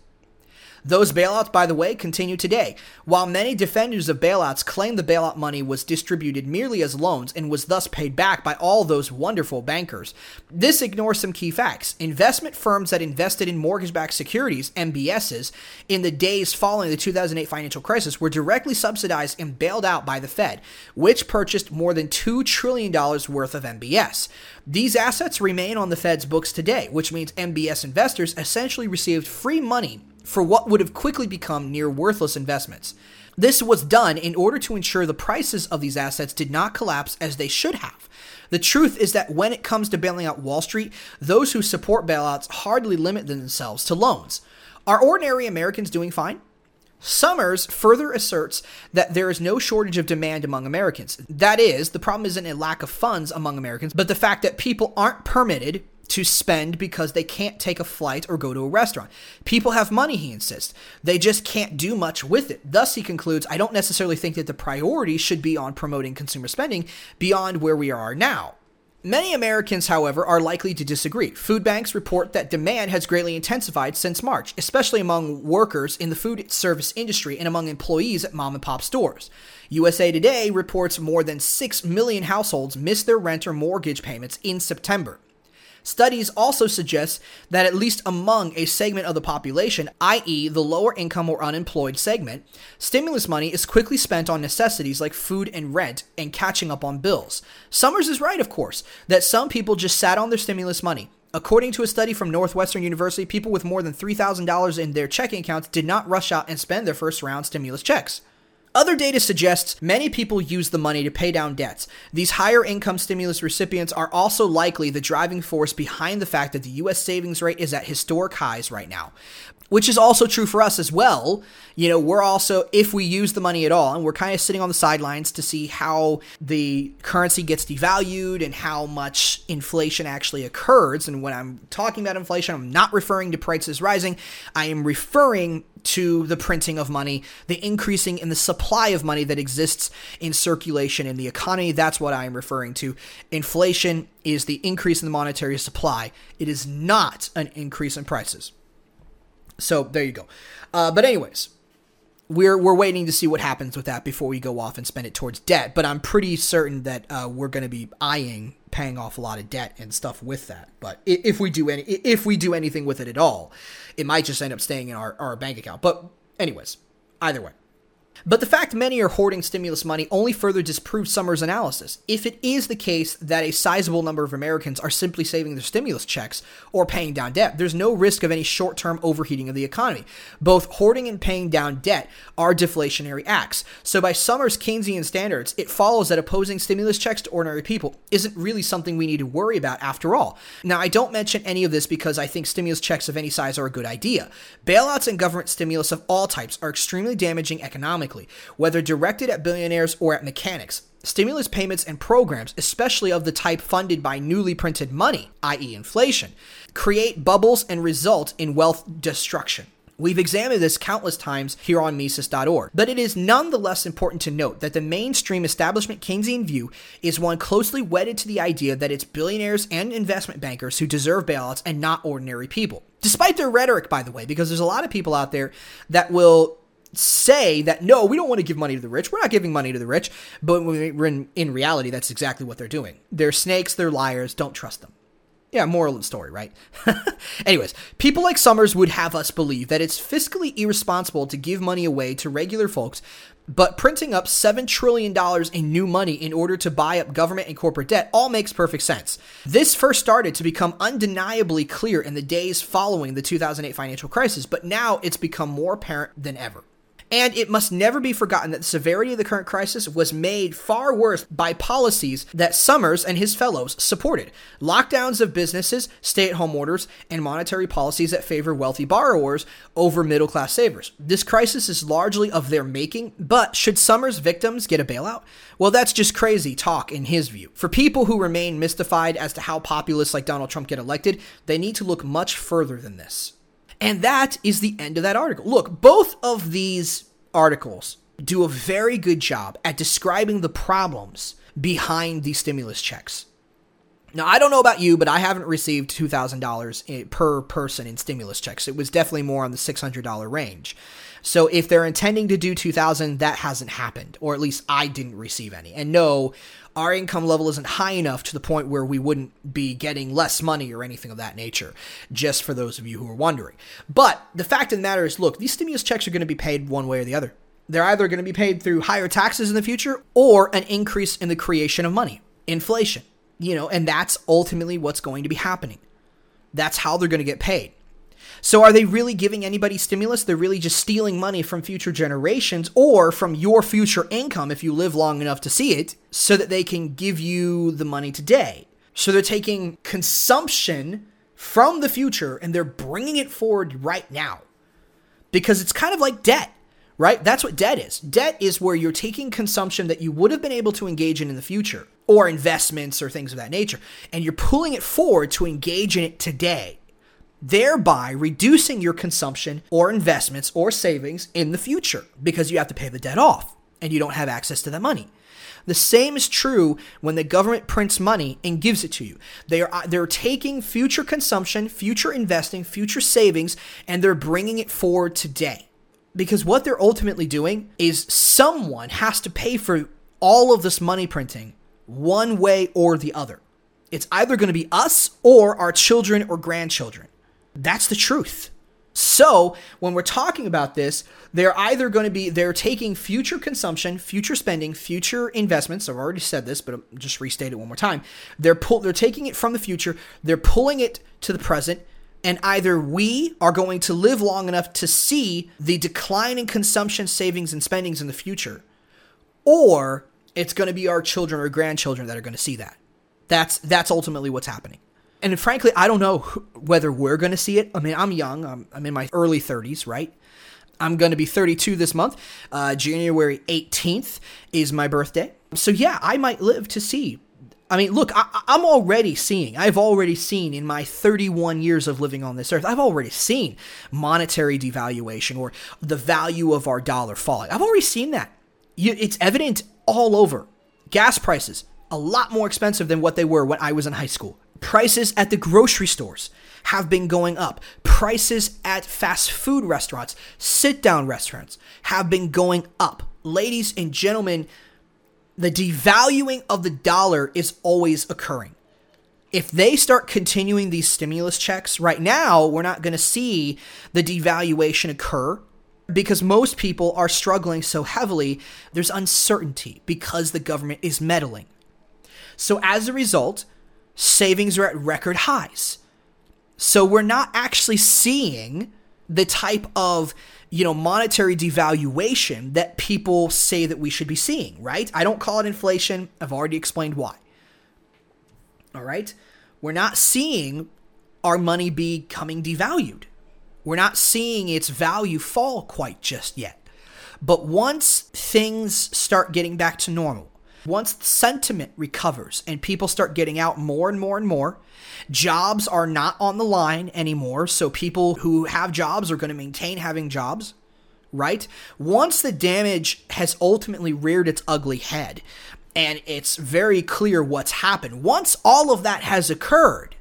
Those bailouts, by the way, continue today. While many defenders of bailouts claim the bailout money was distributed merely as loans and was thus paid back by all those wonderful bankers, this ignores some key facts. Investment firms that invested in mortgage backed securities, MBSs, in the days following the 2008 financial crisis were directly subsidized and bailed out by the Fed, which purchased more than $2 trillion worth of MBS. These assets remain on the Fed's books today, which means MBS investors essentially received free money for what would have quickly become near worthless investments. This was done in order to ensure the prices of these assets did not collapse as they should have. The truth is that when it comes to bailing out Wall Street, those who support bailouts hardly limit themselves to loans. Are ordinary Americans doing fine? Summers further asserts that there is no shortage of demand among Americans. That is, the problem isn't a lack of funds among Americans, but the fact that people aren't permitted to spend because they can't take a flight or go to a restaurant. People have money, he insists. They just can't do much with it. Thus, he concludes, I don't necessarily think that the priority should be on promoting consumer spending beyond where we are now. Many Americans, however, are likely to disagree. Food banks report that demand has greatly intensified since March, especially among workers in the food service industry and among employees at mom and pop stores. USA Today reports more than 6 million households missed their rent or mortgage payments in September. Studies also suggest that at least among a segment of the population, i.e., the lower income or unemployed segment, stimulus money is quickly spent on necessities like food and rent and catching up on bills. Summers is right, of course, that some people just sat on their stimulus money. According to a study from Northwestern University, people with more than $3,000 in their checking accounts did not rush out and spend their first round stimulus checks. Other data suggests many people use the money to pay down debts. These higher income stimulus recipients are also likely the driving force behind the fact that the US savings rate is at historic highs right now. Which is also true for us as well. You know, we're also, if we use the money at all, and we're kind of sitting on the sidelines to see how the currency gets devalued and how much inflation actually occurs. And when I'm talking about inflation, I'm not referring to prices rising, I am referring to the printing of money, the increasing in the supply of money that exists in circulation in the economy. That's what I am referring to. Inflation is the increase in the monetary supply, it is not an increase in prices. So there you go. Uh, but, anyways, we're we're waiting to see what happens with that before we go off and spend it towards debt. But I'm pretty certain that uh, we're going to be eyeing paying off a lot of debt and stuff with that. But if we do any if we do anything with it at all, it might just end up staying in our, our bank account. But anyways, either way. But the fact many are hoarding stimulus money only further disproves Summers' analysis. If it is the case that a sizable number of Americans are simply saving their stimulus checks or paying down debt, there's no risk of any short term overheating of the economy. Both hoarding and paying down debt are deflationary acts. So, by Summers' Keynesian standards, it follows that opposing stimulus checks to ordinary people isn't really something we need to worry about after all. Now, I don't mention any of this because I think stimulus checks of any size are a good idea. Bailouts and government stimulus of all types are extremely damaging economically whether directed at billionaires or at mechanics. Stimulus payments and programs, especially of the type funded by newly printed money, i.e., inflation, create bubbles and result in wealth destruction. We've examined this countless times here on Mises.org, but it is nonetheless important to note that the mainstream establishment Keynesian view is one closely wedded to the idea that it's billionaires and investment bankers who deserve bailouts and not ordinary people. Despite their rhetoric, by the way, because there's a lot of people out there that will say that no, we don't want to give money to the rich. We're not giving money to the rich. But in, in reality, that's exactly what they're doing. They're snakes, they're liars, don't trust them. Yeah, moral of the story, right? Anyways, people like Summers would have us believe that it's fiscally irresponsible to give money away to regular folks, but printing up $7 trillion in new money in order to buy up government and corporate debt all makes perfect sense. This first started to become undeniably clear in the days following the 2008 financial crisis, but now it's become more apparent than ever. And it must never be forgotten that the severity of the current crisis was made far worse by policies that Summers and his fellows supported. Lockdowns of businesses, stay at home orders, and monetary policies that favor wealthy borrowers over middle class savers. This crisis is largely of their making, but should Summers' victims get a bailout? Well, that's just crazy talk in his view. For people who remain mystified as to how populists like Donald Trump get elected, they need to look much further than this. And that is the end of that article. Look, both of these articles do a very good job at describing the problems behind these stimulus checks. Now, I don't know about you, but I haven't received $2,000 per person in stimulus checks. It was definitely more on the $600 range. So if they're intending to do 2000, that hasn't happened, or at least I didn't receive any. And no, our income level isn't high enough to the point where we wouldn't be getting less money or anything of that nature, just for those of you who are wondering. But the fact of the matter is look, these stimulus checks are going to be paid one way or the other. They're either going to be paid through higher taxes in the future or an increase in the creation of money, inflation, you know, and that's ultimately what's going to be happening. That's how they're going to get paid. So are they really giving anybody stimulus? They're really just stealing money from future generations or from your future income if you live long enough to see it so that they can give you the money today. So they're taking consumption from the future and they're bringing it forward right now. Because it's kind of like debt, right? That's what debt is. Debt is where you're taking consumption that you would have been able to engage in in the future or investments or things of that nature and you're pulling it forward to engage in it today thereby reducing your consumption or investments or savings in the future because you have to pay the debt off and you don't have access to that money. The same is true when the government prints money and gives it to you. They are uh, they're taking future consumption, future investing, future savings and they're bringing it forward today. Because what they're ultimately doing is someone has to pay for all of this money printing one way or the other. It's either going to be us or our children or grandchildren. That's the truth. So, when we're talking about this, they're either going to be they're taking future consumption, future spending, future investments. I've already said this, but I'll just restate it one more time. They're pull they're taking it from the future, they're pulling it to the present, and either we are going to live long enough to see the decline in consumption, savings, and spendings in the future, or it's going to be our children or grandchildren that are going to see that. That's that's ultimately what's happening. And frankly, I don't know whether we're going to see it. I mean, I'm young. I'm, I'm in my early 30s, right? I'm going to be 32 this month. Uh, January 18th is my birthday. So, yeah, I might live to see. I mean, look, I, I'm already seeing, I've already seen in my 31 years of living on this earth, I've already seen monetary devaluation or the value of our dollar falling. I've already seen that. It's evident all over. Gas prices, a lot more expensive than what they were when I was in high school. Prices at the grocery stores have been going up. Prices at fast food restaurants, sit down restaurants, have been going up. Ladies and gentlemen, the devaluing of the dollar is always occurring. If they start continuing these stimulus checks right now, we're not going to see the devaluation occur because most people are struggling so heavily. There's uncertainty because the government is meddling. So as a result, savings are at record highs. So we're not actually seeing the type of you know monetary devaluation that people say that we should be seeing, right? I don't call it inflation. I've already explained why. All right? We're not seeing our money becoming devalued. We're not seeing its value fall quite just yet. But once things start getting back to normal, once the sentiment recovers and people start getting out more and more and more, jobs are not on the line anymore. So people who have jobs are going to maintain having jobs, right? Once the damage has ultimately reared its ugly head and it's very clear what's happened, once all of that has occurred,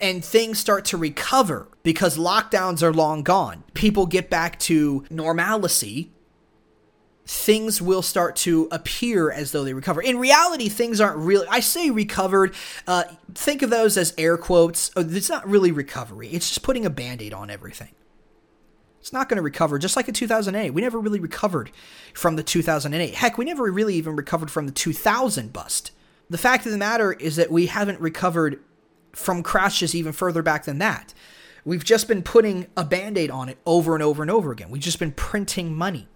and things start to recover because lockdowns are long gone. People get back to normalcy things will start to appear as though they recover. In reality, things aren't really, I say recovered, uh, think of those as air quotes. Oh, it's not really recovery, it's just putting a band aid on everything. It's not going to recover, just like in 2008. We never really recovered from the 2008. Heck, we never really even recovered from the 2000 bust. The fact of the matter is that we haven't recovered from crashes even further back than that. We've just been putting a band aid on it over and over and over again. We've just been printing money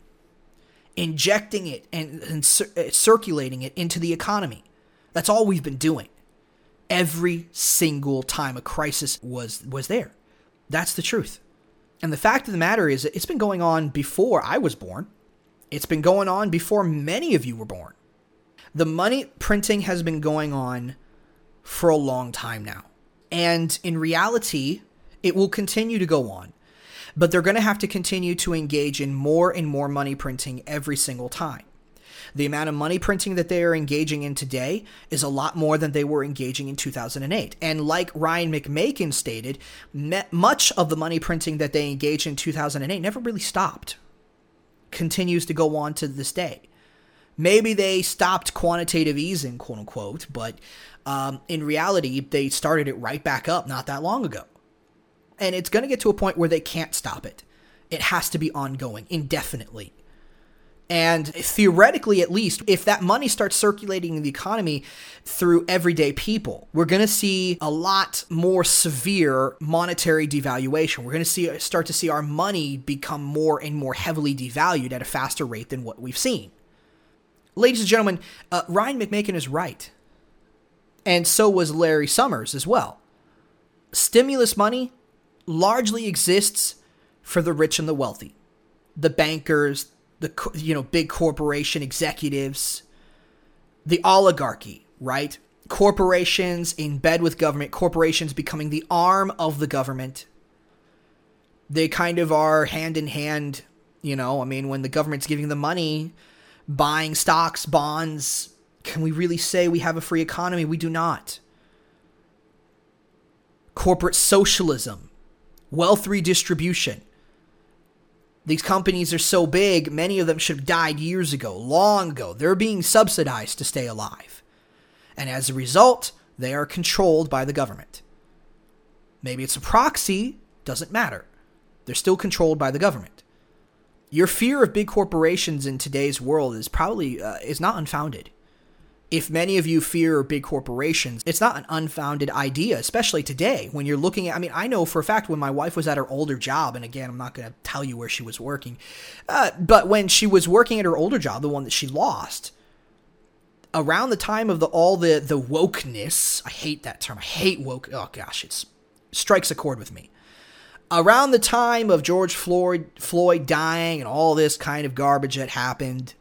injecting it and, and uh, circulating it into the economy. That's all we've been doing. Every single time a crisis was was there. That's the truth. And the fact of the matter is it's been going on before I was born. It's been going on before many of you were born. The money printing has been going on for a long time now. And in reality, it will continue to go on but they're going to have to continue to engage in more and more money printing every single time. The amount of money printing that they are engaging in today is a lot more than they were engaging in 2008. And like Ryan McMaken stated, much of the money printing that they engaged in 2008 never really stopped, continues to go on to this day. Maybe they stopped quantitative easing, quote unquote, but um, in reality, they started it right back up not that long ago. And it's going to get to a point where they can't stop it. It has to be ongoing indefinitely. And theoretically, at least, if that money starts circulating in the economy through everyday people, we're going to see a lot more severe monetary devaluation. We're going to see start to see our money become more and more heavily devalued at a faster rate than what we've seen. Ladies and gentlemen, uh, Ryan McMaken is right, and so was Larry Summers as well. Stimulus money largely exists for the rich and the wealthy, the bankers, the you know big corporation executives, the oligarchy, right? Corporations in bed with government, corporations becoming the arm of the government. They kind of are hand in hand, you know. I mean, when the government's giving the money, buying stocks, bonds, Can we really say we have a free economy? We do not. Corporate socialism, wealth redistribution. These companies are so big, many of them should have died years ago, long ago. They're being subsidized to stay alive. And as a result, they are controlled by the government. Maybe it's a proxy, doesn't matter. They're still controlled by the government. Your fear of big corporations in today's world is probably uh, is not unfounded. If many of you fear big corporations, it's not an unfounded idea, especially today when you're looking at. I mean, I know for a fact when my wife was at her older job, and again, I'm not going to tell you where she was working, uh, but when she was working at her older job, the one that she lost, around the time of the all the the wokeness, I hate that term. I hate woke. Oh gosh, it strikes a chord with me around the time of George Floyd Floyd dying and all this kind of garbage that happened.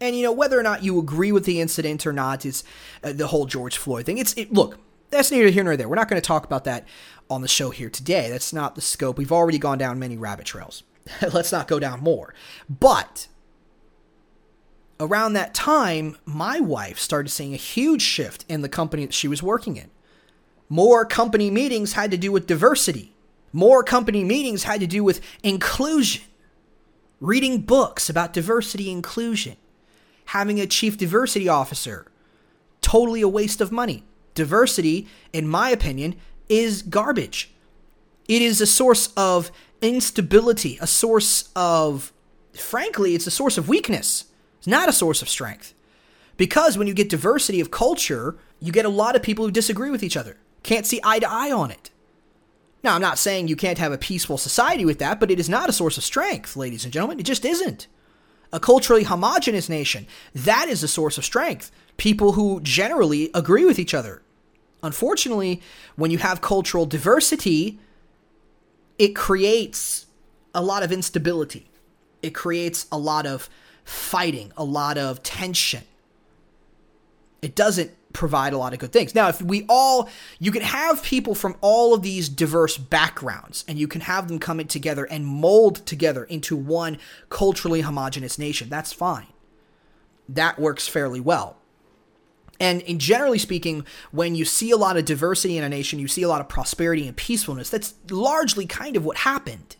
And you know whether or not you agree with the incident or not is uh, the whole George Floyd thing. It's it, look, that's neither here nor there. We're not going to talk about that on the show here today. That's not the scope. We've already gone down many rabbit trails. Let's not go down more. But around that time, my wife started seeing a huge shift in the company that she was working in. More company meetings had to do with diversity more company meetings had to do with inclusion, reading books about diversity inclusion, having a chief diversity officer. Totally a waste of money. Diversity, in my opinion, is garbage. It is a source of instability, a source of, frankly, it's a source of weakness. It's not a source of strength. Because when you get diversity of culture, you get a lot of people who disagree with each other, can't see eye to eye on it. Now, I'm not saying you can't have a peaceful society with that, but it is not a source of strength, ladies and gentlemen. It just isn't. A culturally homogenous nation, that is a source of strength. People who generally agree with each other. Unfortunately, when you have cultural diversity, it creates a lot of instability. It creates a lot of fighting, a lot of tension. It doesn't provide a lot of good things. Now, if we all, you can have people from all of these diverse backgrounds and you can have them coming together and mold together into one culturally homogenous nation. That's fine. That works fairly well. And in generally speaking, when you see a lot of diversity in a nation, you see a lot of prosperity and peacefulness. That's largely kind of what happened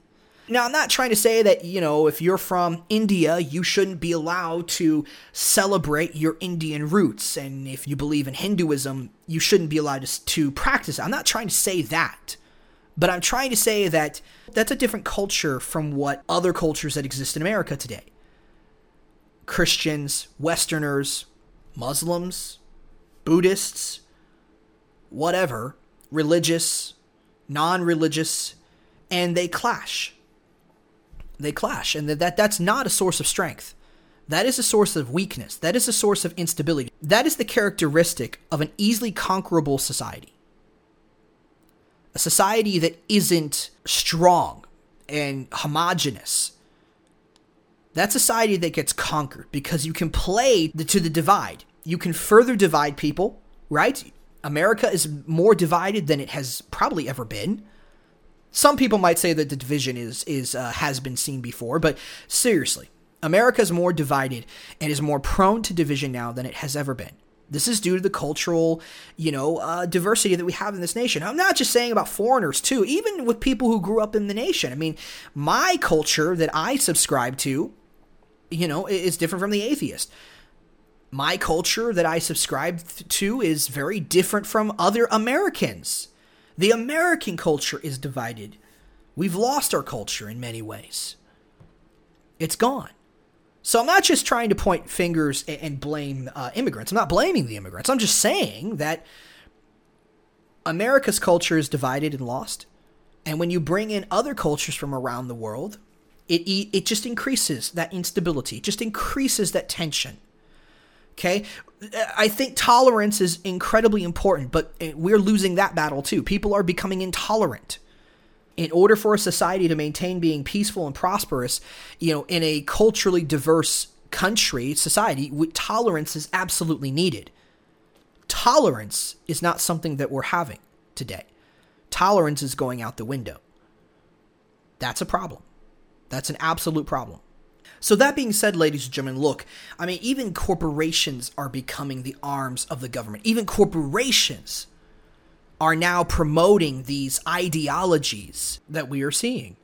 now, I'm not trying to say that, you know, if you're from India, you shouldn't be allowed to celebrate your Indian roots. And if you believe in Hinduism, you shouldn't be allowed to, to practice. I'm not trying to say that. But I'm trying to say that that's a different culture from what other cultures that exist in America today. Christians, Westerners, Muslims, Buddhists, whatever, religious, non religious, and they clash they clash, and that, that that's not a source of strength. That is a source of weakness. That is a source of instability. That is the characteristic of an easily conquerable society. A society that isn't strong and homogenous. That society that gets conquered because you can play to the divide. You can further divide people, right? America is more divided than it has probably ever been. Some people might say that the division is is uh, has been seen before, but seriously, America is more divided and is more prone to division now than it has ever been. This is due to the cultural, you know, uh, diversity that we have in this nation. I'm not just saying about foreigners too, even with people who grew up in the nation. I mean, my culture that I subscribe to, you know, is different from the atheist. My culture that I subscribe to is very different from other Americans. The American culture is divided. We've lost our culture in many ways. It's gone. So I'm not just trying to point fingers and blame uh, immigrants. I'm not blaming the immigrants. I'm just saying that America's culture is divided and lost. And when you bring in other cultures from around the world, it it just increases that instability, just increases that tension. Okay. Uh, I think tolerance is incredibly important, but eh, we're losing that battle too. People are becoming intolerant. In order for a society to maintain being peaceful and prosperous, you know, in a culturally diverse country, society, tolerance is absolutely needed. Tolerance is not something that we're having today. Tolerance is going out the window. That's a problem. That's an absolute problem. So, that being said, ladies and gentlemen, look, I mean, even corporations are becoming the arms of the government. Even corporations are now promoting these ideologies that we are seeing.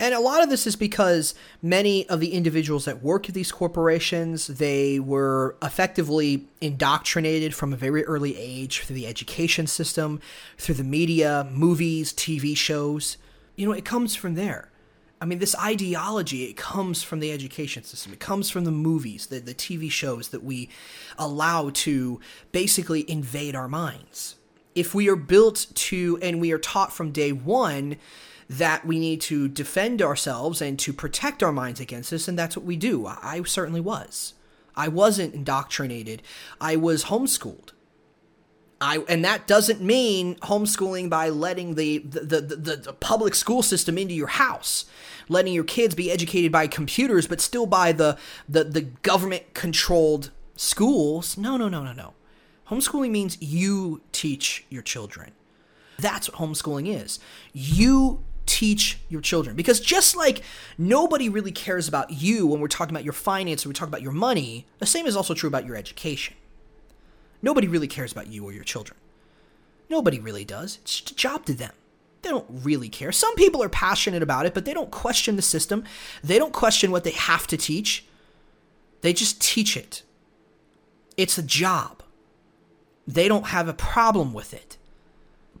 And a lot of this is because many of the individuals that work at these corporations, they were effectively indoctrinated from a very early age through the education system, through the media, movies, TV shows. You know, it comes from there. I mean, this ideology, it comes from the education system. It comes from the movies, the, the TV shows that we allow to basically invade our minds. If we are built to, and we are taught from day one, that we need to defend ourselves and to protect our minds against this, and that's what we do. I certainly was. I wasn't indoctrinated. I was homeschooled. I, and that doesn't mean homeschooling by letting the the, the, the, the public school system into your house letting your kids be educated by computers, but still by the the, the government controlled schools. No, no, no, no, no. Homeschooling means you teach your children. That's what homeschooling is. You teach your children. Because just like nobody really cares about you when we're talking about your finances, and we talk about your money, the same is also true about your education. Nobody really cares about you or your children. Nobody really does. It's just a job to them they don't really care. Some people are passionate about it, but they don't question the system. They don't question what they have to teach. They just teach it. It's a job. They don't have a problem with it.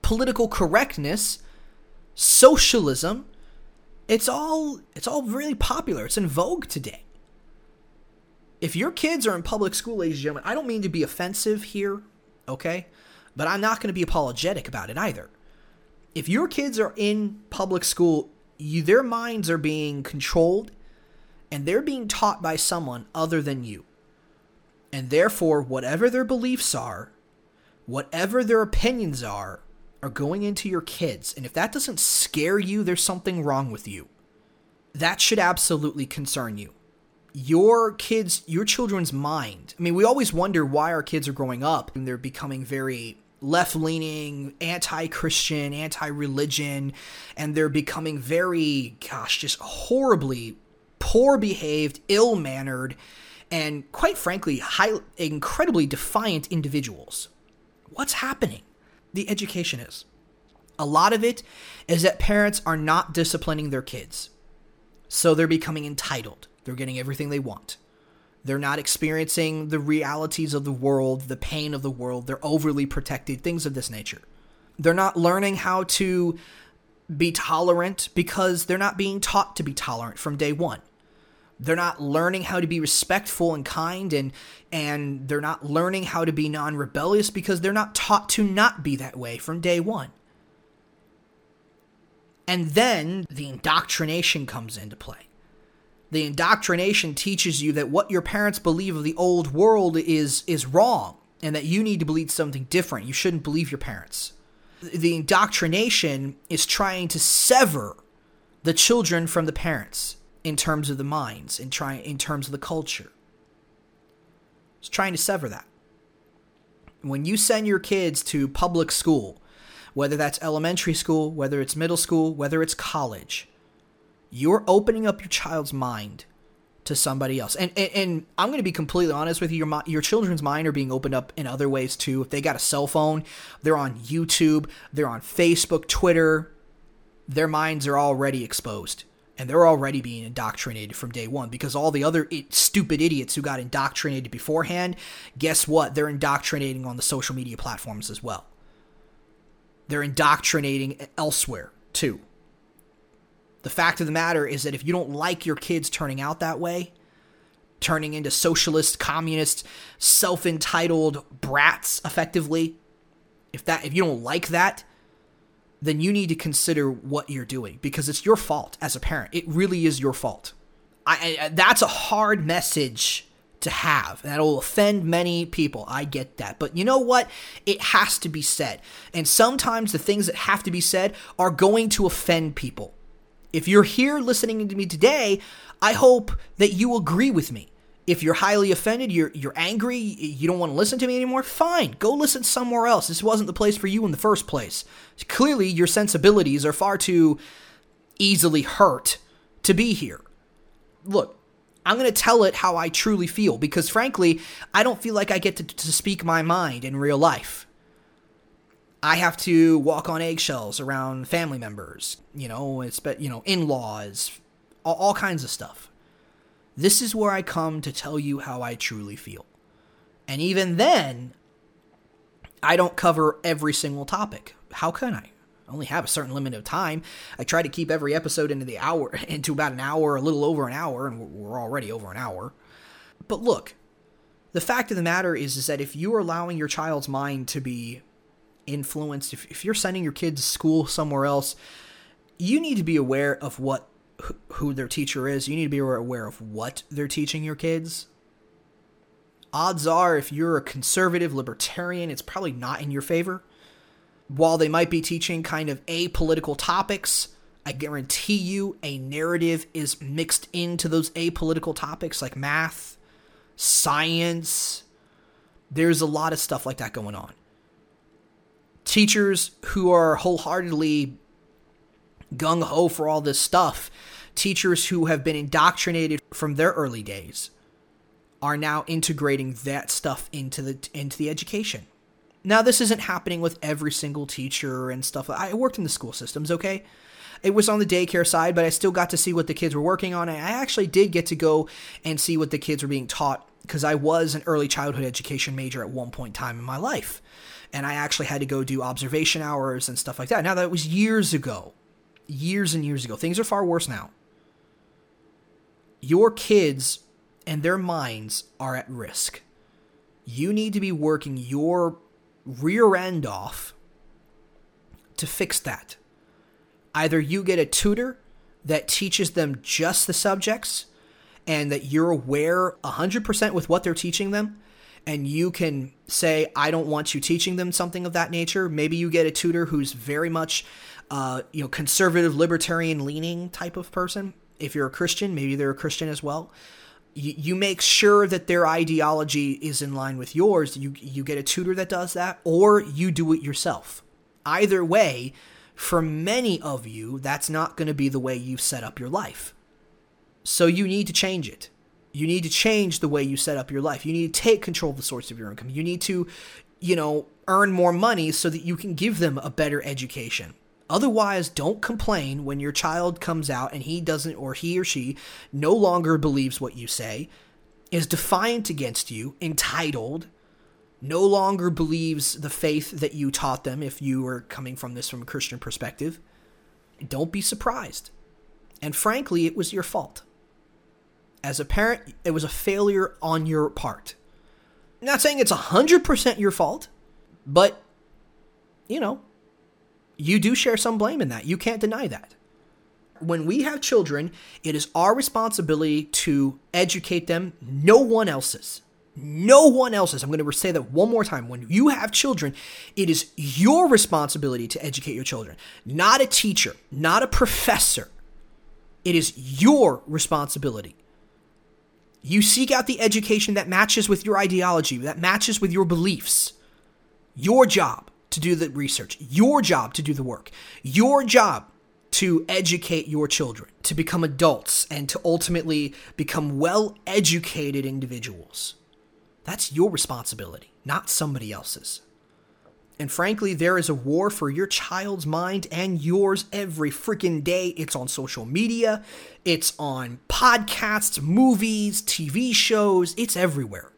Political correctness, socialism, it's all it's all really popular. It's in vogue today. If your kids are in public school, ladies and gentlemen, I don't mean to be offensive here, okay? But I'm not going to be apologetic about it either if your kids are in public school, you, their minds are being controlled and they're being taught by someone other than you. And therefore, whatever their beliefs are, whatever their opinions are, are going into your kids. And if that doesn't scare you, there's something wrong with you. That should absolutely concern you. Your kids, your children's mind. I mean, we always wonder why our kids are growing up and they're becoming very left leaning, anti Christian, anti religion, and they're becoming very, gosh, just horribly poor behaved, ill mannered, and quite frankly, high, incredibly defiant individuals. What's happening? The education is. A lot of it is that parents are not disciplining their kids. So they're becoming entitled. They're getting everything they want. They're not experiencing the realities of the world, the pain of the world. They're overly protected, things of this nature. They're not learning how to be tolerant because they're not being taught to be tolerant from day one. They're not learning how to be respectful and kind and and they're not learning how to be non-rebellious because they're not taught to not be that way from day 1. And then the indoctrination comes into play the indoctrination teaches you that what your parents believe of the old world is is wrong and that you need to believe something different. You shouldn't believe your parents. The indoctrination is trying to sever the children from the parents in terms of the minds, in trying in terms of the culture. It's trying to sever that. When you send your kids to public school, whether that's elementary school, whether it's middle school, whether it's college, you're opening up your child's mind to somebody else. And and, and I'm going to be completely honest with you. Your your children's mind are being opened up in other ways too. If they got a cell phone, they're on YouTube, they're on Facebook, Twitter. Their minds are already exposed. And they're already being indoctrinated from day one because all the other it, stupid idiots who got indoctrinated beforehand, guess what? They're indoctrinating on the social media platforms as well. They're indoctrinating elsewhere too. The fact of the matter is that if you don't like your kids turning out that way, turning into socialist, communist, self-entitled brats effectively, if that if you don't like that, then you need to consider what you're doing because it's your fault as a parent. It really is your fault. I, I that's a hard message to have. That will offend many people. I get that. But you know what? It has to be said. And sometimes the things that have to be said are going to offend people. If you're here listening to me today, I hope that you agree with me. If you're highly offended, you're you're angry, you don't want to listen to me anymore, fine. Go listen somewhere else. This wasn't the place for you in the first place. Clearly, your sensibilities are far too easily hurt to be here. Look, I'm going to tell it how I truly feel because, frankly, I don't feel like I get to, to speak my mind in real life. I have to walk on eggshells around family members, you know, it's you know, in-laws, all, all kinds of stuff. This is where I come to tell you how I truly feel. And even then, I don't cover every single topic. How can I? I only have a certain limit of time. I try to keep every episode into the hour, into about an hour, a little over an hour, and we're already over an hour. But look, the fact of the matter is, is that if you are allowing your child's mind to be influenced, if, if you're sending your kids to school somewhere else, you need to be aware of what who their teacher is. You need to be aware of what they're teaching your kids odds are if you're a conservative libertarian, it's probably not in your favor. While they might be teaching kind of apolitical topics, I guarantee you a narrative is mixed into those apolitical topics like math, science. There's a lot of stuff like that going on. Teachers who are wholeheartedly gung ho for all this stuff, teachers who have been indoctrinated from their early days are now integrating that stuff into the into the education. Now this isn't happening with every single teacher and stuff. I worked in the school systems, okay? It was on the daycare side, but I still got to see what the kids were working on. I actually did get to go and see what the kids were being taught because I was an early childhood education major at one point in time in my life. And I actually had to go do observation hours and stuff like that. Now that was years ago. Years and years ago. Things are far worse now. Your kids and their minds are at risk. You need to be working your rear end off to fix that. Either you get a tutor that teaches them just the subjects and that you're aware 100% with what they're teaching them and you can say i don't want you teaching them something of that nature maybe you get a tutor who's very much uh, you know conservative libertarian leaning type of person if you're a christian maybe they're a christian as well you, you make sure that their ideology is in line with yours. You you get a tutor that does that, or you do it yourself. Either way, for many of you, that's not going to be the way you set up your life. So you need to change it. You need to change the way you set up your life. You need to take control of the source of your income. You need to, you know, earn more money so that you can give them a better education. Otherwise, don't complain when your child comes out and he doesn't, or he or she no longer believes what you say, is defiant against you, entitled, no longer believes the faith that you taught them if you were coming from this from a Christian perspective. Don't be surprised. And frankly, it was your fault. As a parent, it was a failure on your part. I'm not saying it's 100% your fault, but, you know, you do share some blame in that. You can't deny that. When we have children, it is our responsibility to educate them, no one else's. No one else's. I'm going to say that one more time. When you have children, it is your responsibility to educate your children, not a teacher, not a professor. It is your responsibility. You seek out the education that matches with your ideology, that matches with your beliefs. Your job to do the research, your job to do the work, your job to educate your children, to become adults, and to ultimately become well educated individuals. That's your responsibility, not somebody else's. And frankly, there is a war for your child's mind and yours every freaking day. It's on social media, it's on podcasts, movies, TV shows, it's everywhere.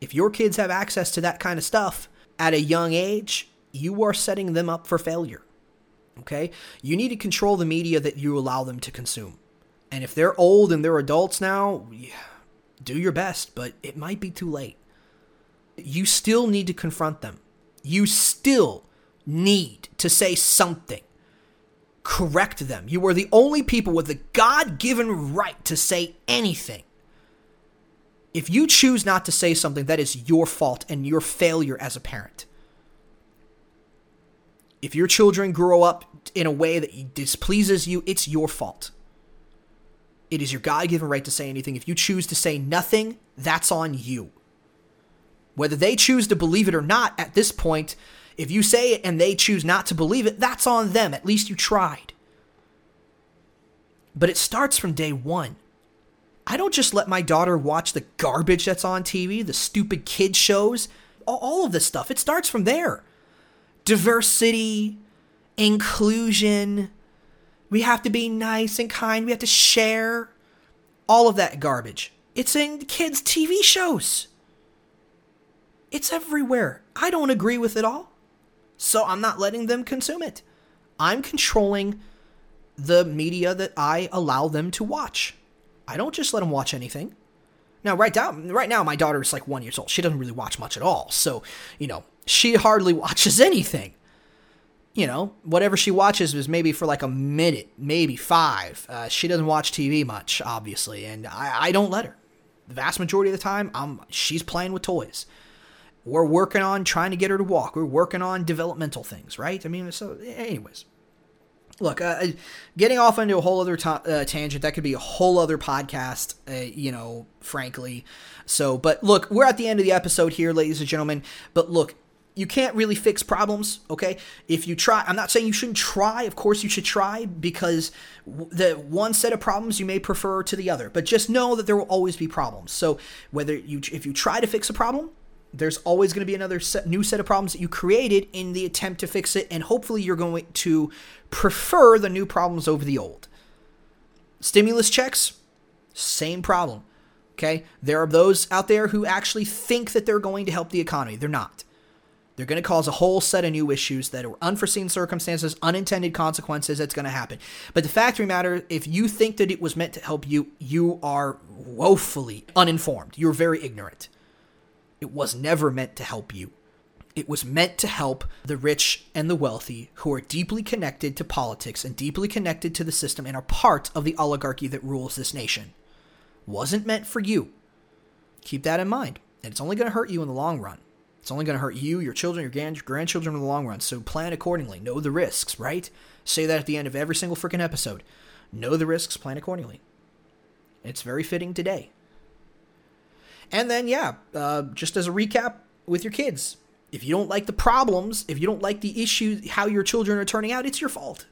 If your kids have access to that kind of stuff, at a young age, you are setting them up for failure. Okay? You need to control the media that you allow them to consume. And if they're old and they're adults now, do your best, but it might be too late. You still need to confront them. You still need to say something. Correct them. You are the only people with the God given right to say anything. If you choose not to say something, that is your fault and your failure as a parent. If your children grow up in a way that displeases you, it's your fault. It is your God given right to say anything. If you choose to say nothing, that's on you. Whether they choose to believe it or not at this point, if you say it and they choose not to believe it, that's on them. At least you tried. But it starts from day one. I don't just let my daughter watch the garbage that's on TV, the stupid kid shows, all of this stuff. It starts from there. Diversity, inclusion, we have to be nice and kind, we have to share, all of that garbage. It's in kids' TV shows. It's everywhere. I don't agree with it all. So I'm not letting them consume it. I'm controlling the media that I allow them to watch. I don't just let them watch anything. Now, right now, right now, my daughter is like one years old. She doesn't really watch much at all. So, you know, she hardly watches anything. You know, whatever she watches is maybe for like a minute, maybe five. Uh, she doesn't watch TV much, obviously, and I, I don't let her. The vast majority of the time, I'm she's playing with toys. We're working on trying to get her to walk. We're working on developmental things, right? I mean, so anyways look, uh, getting off into a whole other uh, tangent, that could be a whole other podcast, uh, you know, frankly. So, but look, we're at the end of the episode here, ladies and gentlemen. But look, you can't really fix problems, okay? If you try, I'm not saying you shouldn't try. Of course, you should try because the one set of problems you may prefer to the other. But just know that there will always be problems. So, whether you, if you try to fix a problem, there's always going to be another set, new set of problems that you created in the attempt to fix it, and hopefully you're going to prefer the new problems over the old. Stimulus checks, same problem. Okay, there are those out there who actually think that they're going to help the economy. They're not. They're going to cause a whole set of new issues that are unforeseen circumstances, unintended consequences that's going to happen. But the fact of the matter, if you think that it was meant to help you, you are woefully uninformed. You're very ignorant. It was never meant to help you. It was meant to help the rich and the wealthy who are deeply connected to politics and deeply connected to the system and are part of the oligarchy that rules this nation. Wasn't meant for you. Keep that in mind. And it's only going to hurt you in the long run. It's only going to hurt you, your children, your grandchildren in the long run. So plan accordingly. Know the risks, right? Say that at the end of every single freaking episode. Know the risks, plan accordingly. It's very fitting today. And then, yeah, uh, just as a recap with your kids, if you don't like the problems, if you don't like the issues, how your children are turning out, it's your fault.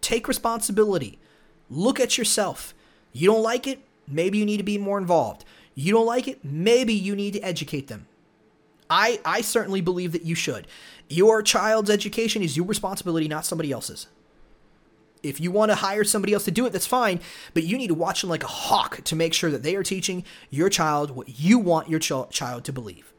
Take responsibility. Look at yourself. You don't like it, maybe you need to be more involved. You don't like it, maybe you need to educate them. I, I certainly believe that you should. Your child's education is your responsibility, not somebody else's. If you want to hire somebody else to do it, that's fine, but you need to watch them like a hawk to make sure that they are teaching your child what you want your ch- child to believe.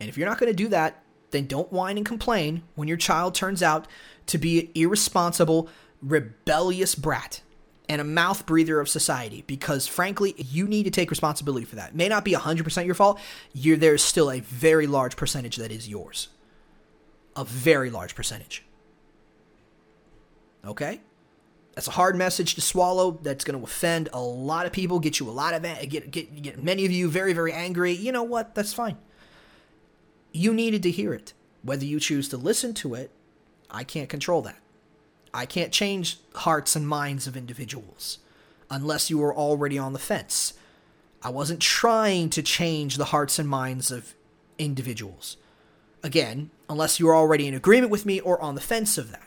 And if you're not going to do that, then don't whine and complain when your child turns out to be an irresponsible, rebellious brat and a mouth breather of society because frankly you need to take responsibility for that. It may not be 100% your fault there's still a very large percentage that is yours. A very large percentage Okay? That's a hard message to swallow. That's going to offend a lot of people, get you a lot of get get get many of you very very angry. You know what? That's fine. You needed to hear it. Whether you choose to listen to it, I can't control that. I can't change hearts and minds of individuals unless you were already on the fence. I wasn't trying to change the hearts and minds of individuals. Again, unless you were already in agreement with me or on the fence of that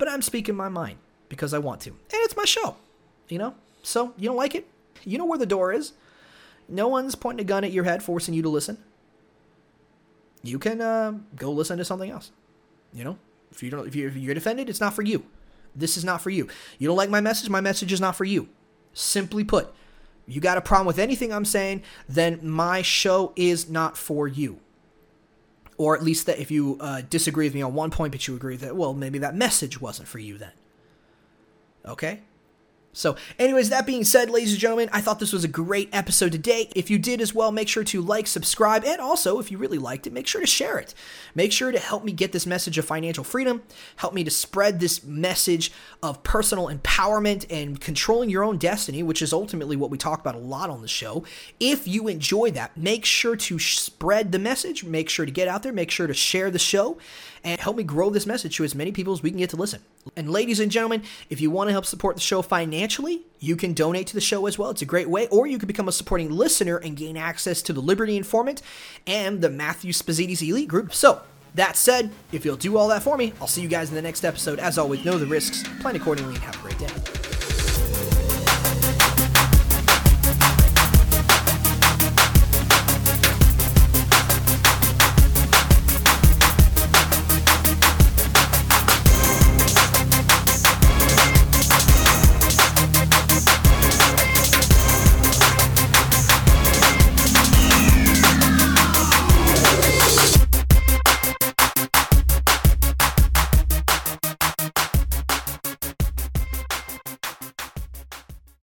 but I'm speaking my mind because I want to. And it's my show, you know? So, you don't like it? You know where the door is. No one's pointing a gun at your head forcing you to listen. You can uh, go listen to something else. You know? If you don't if you're, if you're defended, it's not for you. This is not for you. You don't like my message, my message is not for you. Simply put, you got a problem with anything I'm saying, then my show is not for you or at least that if you uh, disagree with me on one point, but you agree that, well, maybe that message wasn't for you then. Okay? So, anyways, that being said, ladies and gentlemen, I thought this was a great episode today. If you did as well, make sure to like, subscribe, and also, if you really liked it, make sure to share it. Make sure to help me get this message of financial freedom, help me to spread this message of personal empowerment and controlling your own destiny, which is ultimately what we talk about a lot on the show. If you enjoy that, make sure to spread the message, make sure to get out there, make sure to share the show, and help me grow this message to as many people as we can get to listen. And ladies and gentlemen, if you want to help support the show financially, you can donate to the show as well. It's a great way, or you can become a supporting listener and gain access to the Liberty Informant and the Matthew Spazidis Elite Group. So, that said, if you'll do all that for me, I'll see you guys in the next episode. As always, know the risks, plan accordingly, and have a great day.